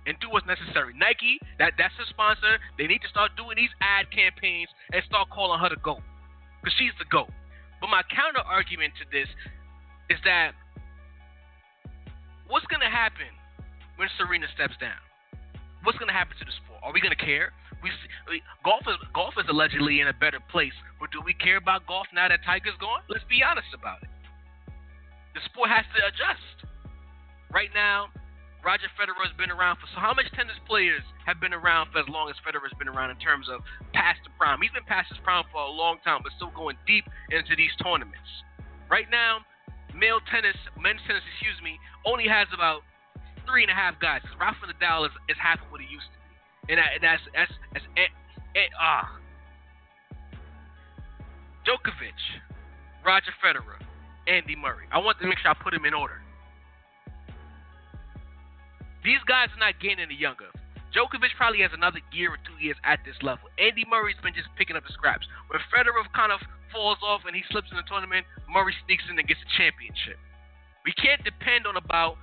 and do what's necessary. Nike, that that's a sponsor. They need to start doing these ad campaigns and start calling her the GOAT. Because she's the GOAT. But my counter argument to this is that what's going to happen when Serena steps down? What's going to happen to the sport? Are we going to care? We, see, golf is golf is allegedly in a better place, but do we care about golf now that Tiger's gone? Let's be honest about it. The sport has to adjust. Right now, Roger Federer has been around for so how much tennis players have been around for as long as Federer's been around in terms of past the prime? He's been past his prime for a long time, but still going deep into these tournaments. Right now, male tennis, men's tennis, excuse me, only has about three and a half guys. Rafa Nadal is, is half of what he used to be, and, and that's that's that's it. it ah. Djokovic, Roger Federer, Andy Murray. I want to make sure I put them in order. These guys are not getting any younger. Djokovic probably has another year or two years at this level. Andy Murray's been just picking up the scraps. When Federer kind of falls off and he slips in the tournament, Murray sneaks in and gets a championship. We can't depend on about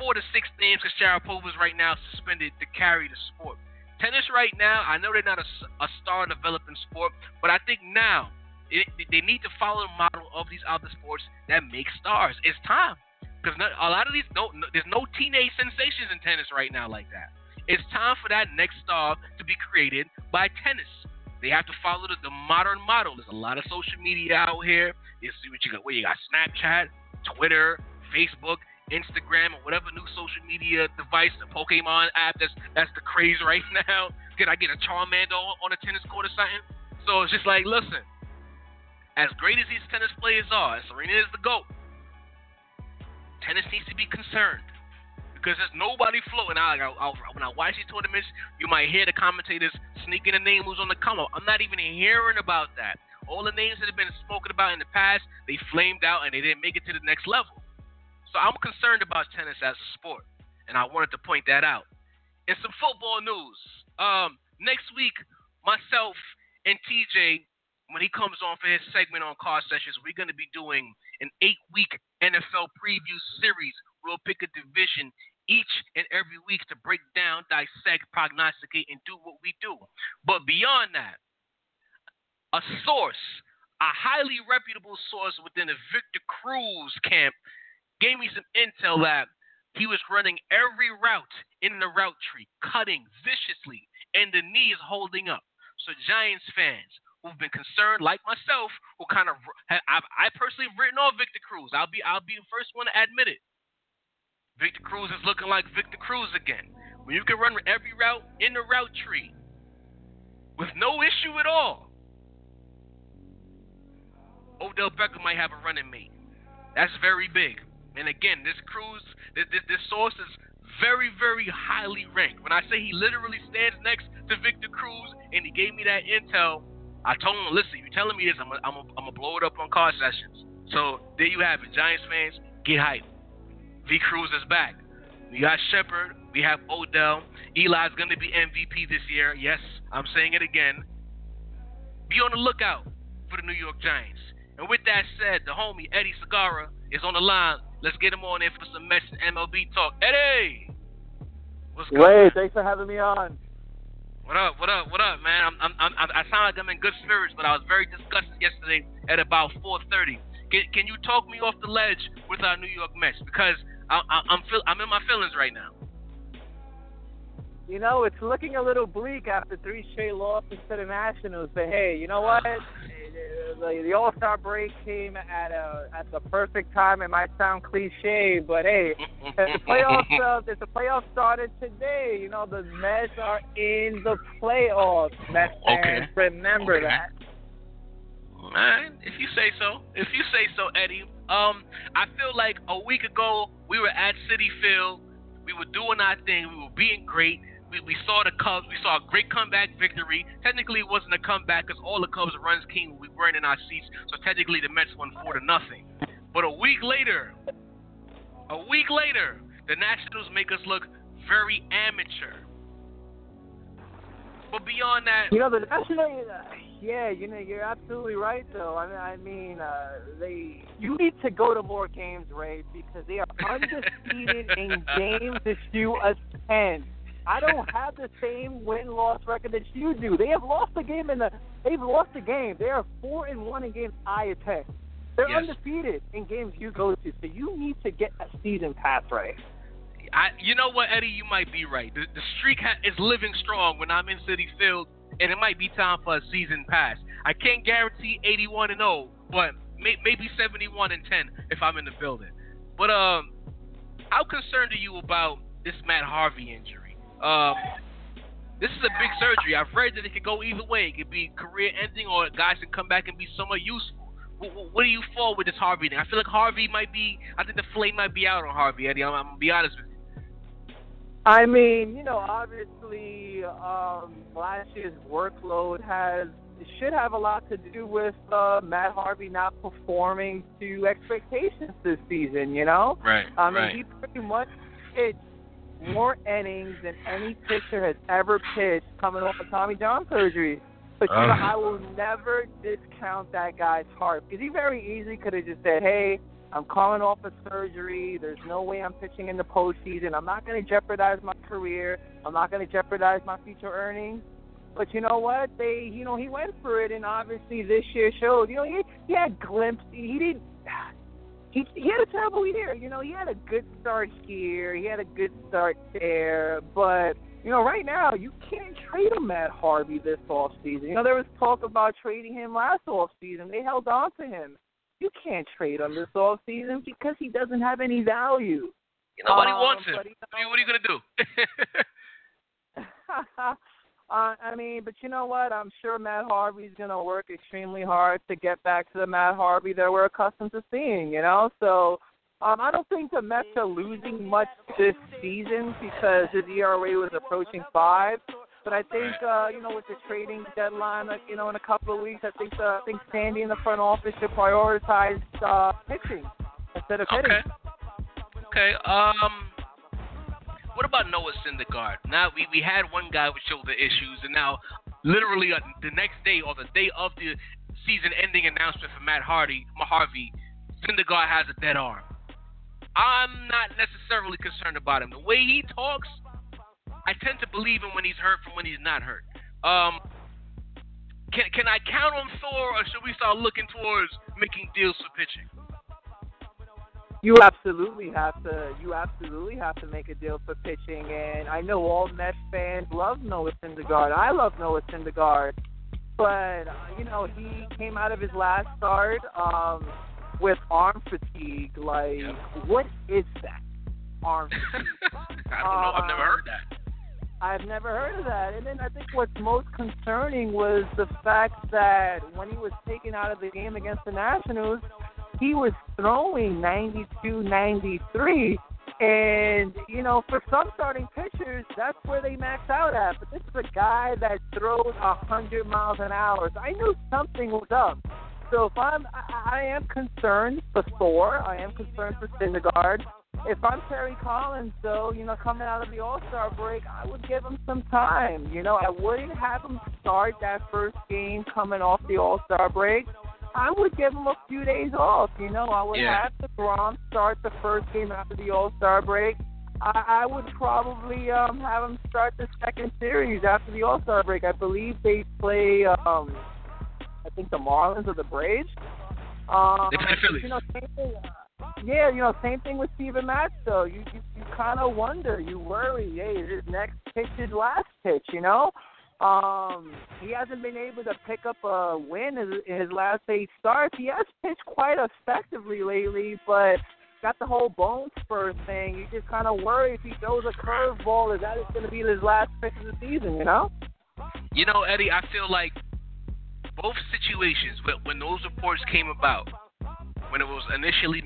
four to six names because Sharapova's right now suspended to carry the sport. Tennis right now, I know they're not a, a star developing sport, but I think now it, they need to follow the model of these other sports that make stars. It's time because a lot of these no, no, there's no teenage sensations in tennis right now like that. It's time for that next star to be created by tennis. They have to follow the, the modern model. There's a lot of social media out here. You see what you got. Where you got Snapchat, Twitter, Facebook. Instagram or whatever new social media device, the Pokemon app that's that's the craze right <laughs> now. Can I get a Charmander on a tennis court or something? So it's just like, listen, as great as these tennis players are, Serena is the GOAT, tennis needs to be concerned. Because there's nobody floating. I, I, when I watch these tournaments, you might hear the commentators sneaking a name who's on the come up. I'm not even hearing about that. All the names that have been spoken about in the past, they flamed out and they didn't make it to the next level. So I'm concerned about tennis as a sport, and I wanted to point that out. In some football news, um, next week, myself and TJ, when he comes on for his segment on car sessions, we're going to be doing an eight-week NFL preview series. We'll pick a division each and every week to break down, dissect, prognosticate, and do what we do. But beyond that, a source, a highly reputable source within the Victor Cruz camp gave me some intel that he was running every route in the route tree, cutting viciously, and the knee is holding up. So Giants fans who've been concerned, like myself, who kind of I've, I personally written off Victor Cruz. I'll be I'll be the first one to admit it. Victor Cruz is looking like Victor Cruz again. When you can run every route in the route tree with no issue at all, Odell Beckham might have a running mate. That's very big. And again, this Cruz, this, this, this source is very, very highly ranked. When I say he literally stands next to Victor Cruz and he gave me that intel, I told him, listen, you're telling me this, I'm going I'm to blow it up on car sessions. So there you have it. Giants fans, get hyped. V Cruz is back. We got Shepard. We have Odell. Eli's going to be MVP this year. Yes, I'm saying it again. Be on the lookout for the New York Giants. And with that said, the homie Eddie Segarra is on the line. Let's get him on in for some Mets and MLB talk. Eddie, what's good? Wait, thanks for having me on. What up? What up? What up, man? I'm, I'm, I'm, i sound like I'm in good spirits, but I was very disgusted yesterday at about 4:30. Can, can you talk me off the ledge with our New York Mets because I, I, I'm feel, I'm in my feelings right now. You know, it's looking a little bleak after three straight losses to the Nationals. But hey, you know what? the, the All Star break came at a at the perfect time. It might sound cliche, but hey, the playoffs uh, the playoffs started today. You know the Mets are in the playoffs. Mets fans, okay. remember okay. that. Man, if you say so, if you say so, Eddie. Um, I feel like a week ago we were at Citi Field. We were doing our thing. We were being great we, we saw the Cubs. We saw a great comeback victory. Technically, it wasn't a comeback because all the Cubs runs came. We weren't in our seats, so technically the Mets won four to nothing. But a week later, a week later, the Nationals make us look very amateur. But beyond that, you know the Nationals. Yeah, you know you're absolutely right. Though I mean, I mean, uh, they you need to go to more games, Ray, because they are <laughs> undefeated in games issue a ten. I don't have the same win loss record that you do. They have lost the game in the they've lost the game. They are four and one in games I attend. They're yes. undefeated in games you go to. So you need to get a season pass right. I, you know what, Eddie, you might be right. The, the streak ha- is living strong when I'm in Citi Field, and it might be time for a season pass. I can't guarantee 81 and 0, but may, maybe 71 and 10 if I'm in the building. But um, how concerned are you about this Matt Harvey injury? Um, this is a big surgery. I've read that it could go either way. It could be career ending, or guys can come back and be somewhat useful. What, what do you fall with this Harvey thing? I feel like Harvey might be. I think the flame might be out on Harvey, Eddie. I'm, I'm gonna be honest with you. I mean, you know, obviously, um, last year's workload has should have a lot to do with uh, Matt Harvey not performing to expectations this season. You know, right? I mean, right. he pretty much pitched more innings than any pitcher has ever pitched coming off of Tommy John surgery. But you know, ah. I will never discount that guy's heart because he very easily could have just said, "Hey, I'm calling off a surgery. There's no way I'm pitching in the postseason. I'm not going to jeopardize my career. I'm not going to jeopardize my future earnings." But you know what? They, you know, he went for it, and obviously this year showed. You know, he he had glimpses. He didn't he he had a terrible year. You know, he had a good start here. He had a good start there, but you know, right now you can't trade him at Harvey this off season. You know, there was talk about trading him last off season. They held on to him. You can't trade him this off season because he doesn't have any value. You know, nobody um, wants him. But, you know, what are you gonna do? <laughs> <laughs> Uh, I mean, but you know what? I'm sure Matt Harvey's going to work extremely hard to get back to the Matt Harvey that we're accustomed to seeing, you know? So um, I don't think the Mets are losing much this season because his ERA was approaching five. But I think, uh, you know, with the trading deadline, like, you know, in a couple of weeks, I think uh, I think Sandy in the front office should prioritize uh, pitching instead of hitting. Okay. Okay. Um, what about Noah Syndergaard? Now we, we had one guy with shoulder issues, and now literally uh, the next day or the day of the season-ending announcement for Matt Hardy, Harvey, Syndergaard has a dead arm. I'm not necessarily concerned about him. The way he talks, I tend to believe him when he's hurt from when he's not hurt. Um, can can I count on Thor, or should we start looking towards making deals for pitching? You absolutely have to. You absolutely have to make a deal for pitching, and I know all Mets fans love Noah Syndergaard. I love Noah Syndergaard, but uh, you know he came out of his last start um, with arm fatigue. Like, what is that? Arm fatigue. <laughs> I don't know. I've never heard that. I've never heard of that. And then I think what's most concerning was the fact that when he was taken out of the game against the Nationals, he was throwing 92, 93. And, you know, for some starting pitchers, that's where they max out at. But this is a guy that throws 100 miles an hour. So I knew something was up. So if I'm, I, I am concerned for Thor. I am concerned for Syndergaard. If I'm Terry Collins, though, you know, coming out of the All Star break, I would give him some time. You know, I wouldn't have him start that first game coming off the All Star break. I would give him a few days off. You know, I would Yeah. have DeGrom start the first game after the All Star break. I, I would probably um, have him start the second series after the All Star break. I believe they play, um, I think the Marlins or the Braves. Um, They play Phillies. You know, same thing. uh, Yeah, you know, same thing with Steven Matz. Though you you, you kind of wonder, you worry. Hey, is his next pitch his last pitch? You know. Um, he hasn't been able to pick up a win in his last eight starts. He has pitched quite effectively lately, but got the whole bone spur thing. You just kind of worry if he throws a curveball, is that going to be his last pitch of the season? You know? You know, Eddie, I feel like both situations, when those reports came about, when it was initially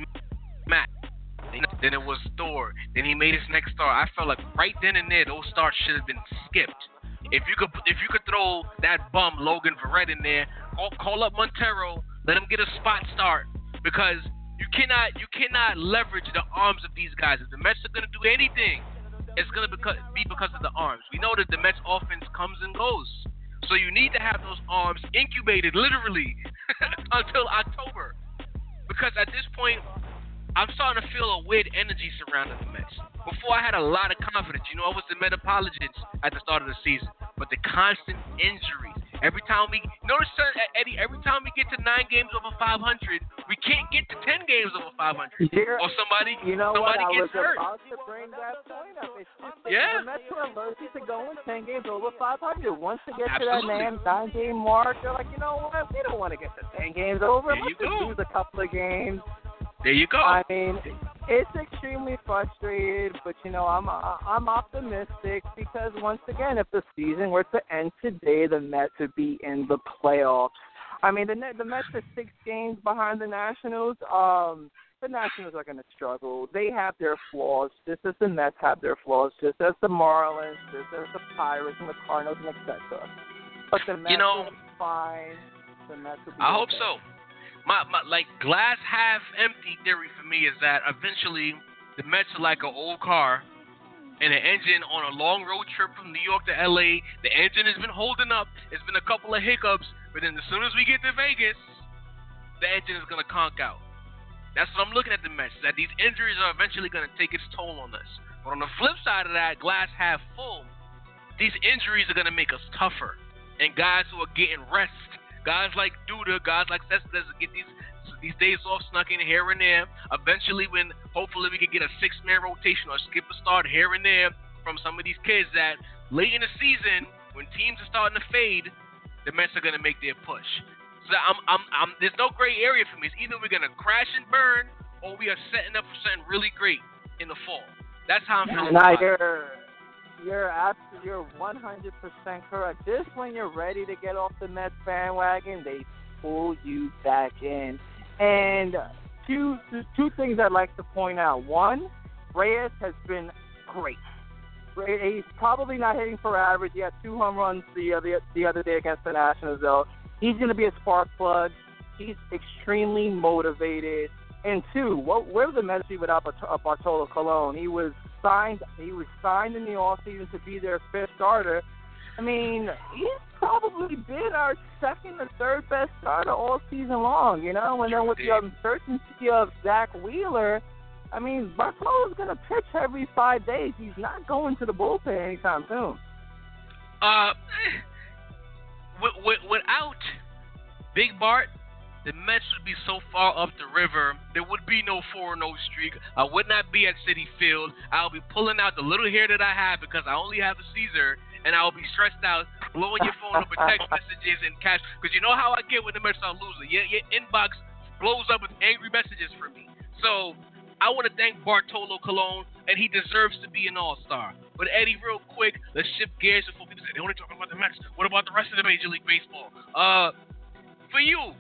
Matt, then it was Thor, then he made his next start. I felt like right then and there, those starts should have been skipped. If you could, if you could throw that bum Logan Verrett in there, call, call up Montero, let him get a spot start, because you cannot, you cannot leverage the arms of these guys. If the Mets are gonna do anything, it's gonna be because of the arms. We know that the Mets offense comes and goes. So you need to have those arms incubated literally <laughs> until October. Because at this point, I'm starting to feel a weird energy surrounding the Mets. Before I had a lot of confidence. You know, I was the Met apologist at the start of the season. But the constant injuries. Every time we notice Eddie, every time we get to nine games over 500, we can't get to 10 games over 500. Here, Or somebody, you know what? somebody I was gets hurt. about to bring that point up. It's just that Yeah. the Mets are allergic to going 10 games over 500. Once they get to Absolutely. that nine, nine game mark, they're like, you know what? We don't want to get to 10 games over. There Let's you just go. lose a couple of games. There you go. I mean, it's extremely frustrated, but you know, I'm I'm optimistic because once again, if the season were to end today, the Mets would be in the playoffs. I mean, the the Mets are six games behind the Nationals. Um, the Nationals are going to struggle. They have their flaws, just as the Mets have their flaws, just as the Marlins, just as the Pirates and the Cardinals, and etc. But the Mets You know- fine. The Mets will be I hope okay. so. My, my like glass half empty theory for me is that eventually the Mets are like an old car and an engine on a long road trip from New York to LA. The engine has been holding up. It's been a couple of hiccups, but then as soon as we get to Vegas, the engine is gonna conk out. That's what I'm looking at the Mets. That these injuries are eventually gonna take its toll on us. But on the flip side of that, glass half full, these injuries are gonna make us tougher. And guys who are getting rest, guys like Duda, guys like Cespedes get these these days off snuck in here and there. Eventually, when hopefully we can get a six man rotation or skip a start here and there from some of these kids that late in the season, when teams are starting to fade, the Mets are gonna make their push. So I'm, I'm, I'm, there's no gray area for me. It's either we're gonna crash and burn, or we are setting up for something really great in the fall. That's how I'm feeling. It. You're absolutely you're one hundred percent correct. Just when you're ready to get off the Mets bandwagon, they pull you back in. And two two things I'd like to point out. One, Reyes has been great. He's probably not hitting for average. He had two home runs the other the other day against the Nationals, though. He's going to be a spark plug. He's extremely motivated. And two, what where would the Mets without uh, Bartolo Colon? He was signed. He was signed in the offseason to be their fifth starter. I mean, he's probably been our second or third best starter all season long. You know, and then with the uncertainty of Zack Wheeler, I mean, Bartolo's going to pitch every five days. He's not going to the bullpen anytime soon. Uh, <sighs> with, with, without Big Bart, the Mets would be so far up the river, there would be no 4 0 streak. I would not be at Citi Field. I'll be pulling out the little hair that I have because I only have a Caesar, and I'll be stressed out, blowing your phone up with text messages and cash. Because you know how I get when the Mets are losing. Your, your inbox blows up with angry messages for me. So I want to thank Bartolo Colon, and he deserves to be an All Star. But Eddie, real quick, let's shift gears before people say they only talking about the Mets. What about the rest of the Major League Baseball? Uh, for you,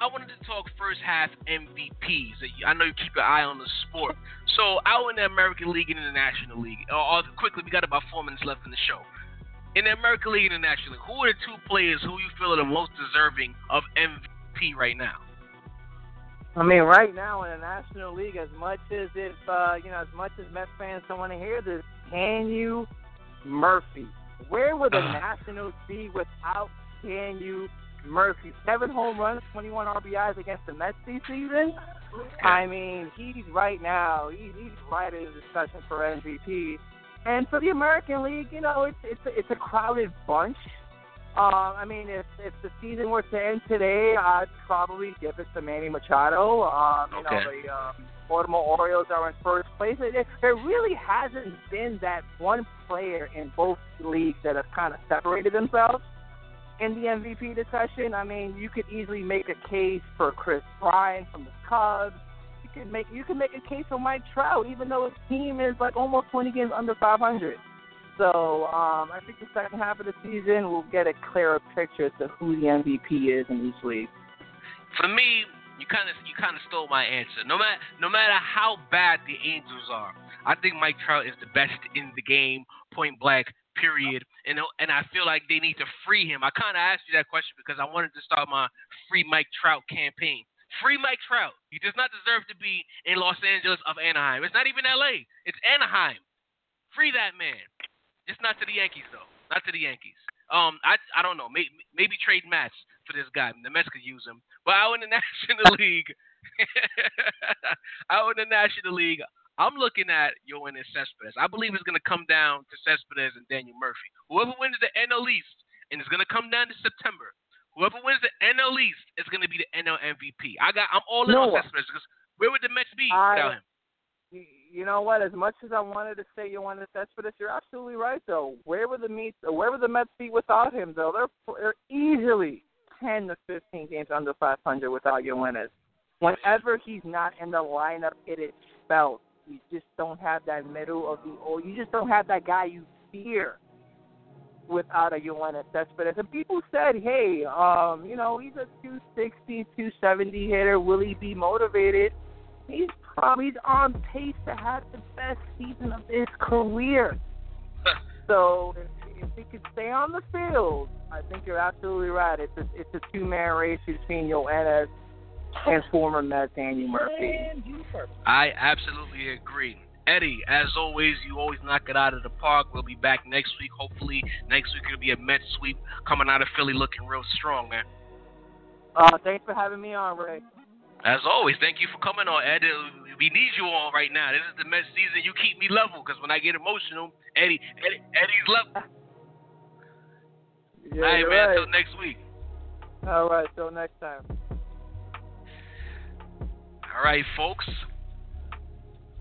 I wanted to talk first half MVPs. I know you keep your eye on the sport. So out in the American League and in the National League, uh, quickly, we got about four minutes left in the show. In the American League and the National League, who are the two players who you feel are the most deserving of MVP right now? I mean, right now in the National League, as much as if uh, you know, as much as Mets fans don't want to hear this, Daniel Murphy? Where would the uh. Nationals be without Can you Murphy, seven home runs, 21 RBIs against the Mets this season. I mean, he's right now, he's, he's right in the discussion for MVP. And for the American League, you know, it's it's a, it's a crowded bunch. Uh, I mean, if if the season were to end today, I'd probably give it to Manny Machado. Um, you okay. know, the um, Baltimore Orioles are in first place. It, there really hasn't been that one player in both leagues that have kind of separated themselves in the MVP discussion, I mean, you could easily make a case for Kris Bryant from the Cubs. You could make you could make a case for Mike Trout, even though his team is like almost 20 games under 500. So um, I think the second half of the season we'll get a clearer picture as to who the MVP is in each league. For me, you kind of you kind of stole my answer. No matter no matter how bad the Angels are, I think Mike Trout is the best in the game, point blank period. And and I feel like they need to free him. I kind of asked you that question because I wanted to start my free Mike Trout campaign. Free Mike Trout. He does not deserve to be in Los Angeles of Anaheim. It's not even L.A. It's Anaheim. Free that man. Just not to the Yankees though. Not to the Yankees. Um, I I don't know. Maybe maybe trade Mets for this guy. The Mets could use him. But out in <laughs> <laughs> the National League, out in the National League, I'm looking at Yoenis Cespedes. I believe it's going to come down to Cespedes and Daniel Murphy. Whoever wins the NL East, and it's going to come down to September. Whoever wins the NL East is going to be the NL MVP. I got. I'm all in no. on Cespedes because where would the Mets be I, without him? You know what? As much as I wanted to say Yoenis Cespedes, you're absolutely right. Though, where would the Mets, uh, where would the Mets be without him? Though they're they're easily 10 to 15 games under 500 without Yoenis. Whenever he's not in the lineup, it is felt you just don't have that middle of the or you just don't have that guy you fear without a Yoenis Cespedes. And people said, hey, um, you know, he's a 260, 270 hitter. Will he be motivated? He's probably on pace to have the best season of his career. <laughs> so if, if he could stay on the field, I think you're absolutely right. It's a, it's a two man race between Yoenis and former Andy Murphy. I absolutely agree. Eddie, as always, you always knock it out of the park. We'll be back next week. Hopefully, next week it'll be a Mets sweep coming out of Philly looking real strong, man. Uh, thanks for having me on, Ray. As always, thank you for coming on, Eddie. We need you on right now. This is the Mets season. You keep me level because when I get emotional, Eddie, Eddie Eddie's level. <laughs> Yeah, All right, man. right. Until next week. All right. Till next time. All right, folks.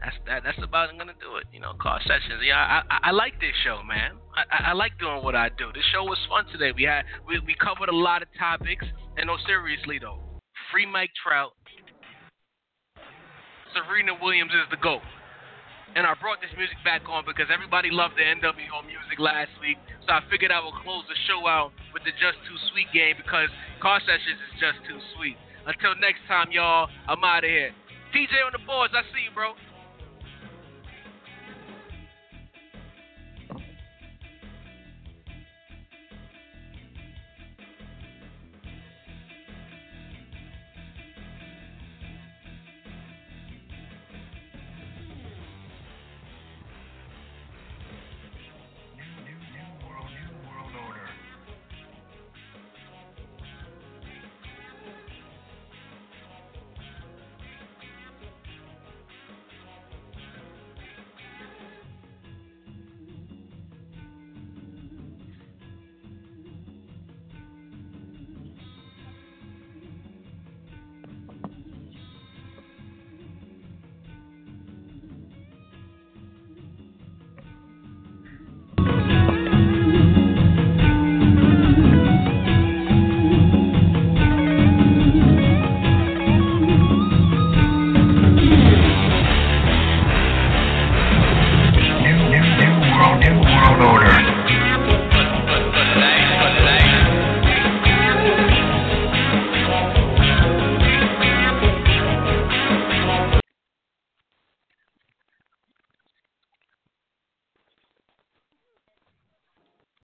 That's that. That's about gonna do it. You know, car sessions. Yeah, I, I, I like this show, man. I, I like doing what I do. This show was fun today. We had we, we covered a lot of topics. And no, seriously though, free Mike Trout. Serena Williams is the GOAT. And I brought this music back on because everybody loved the NWO music last week. So I figured I would close the show out with the Just Too Sweet game because Car Sessions is just too sweet. Until next time, y'all, I'm out of here. TJ on the boards, I see you, bro.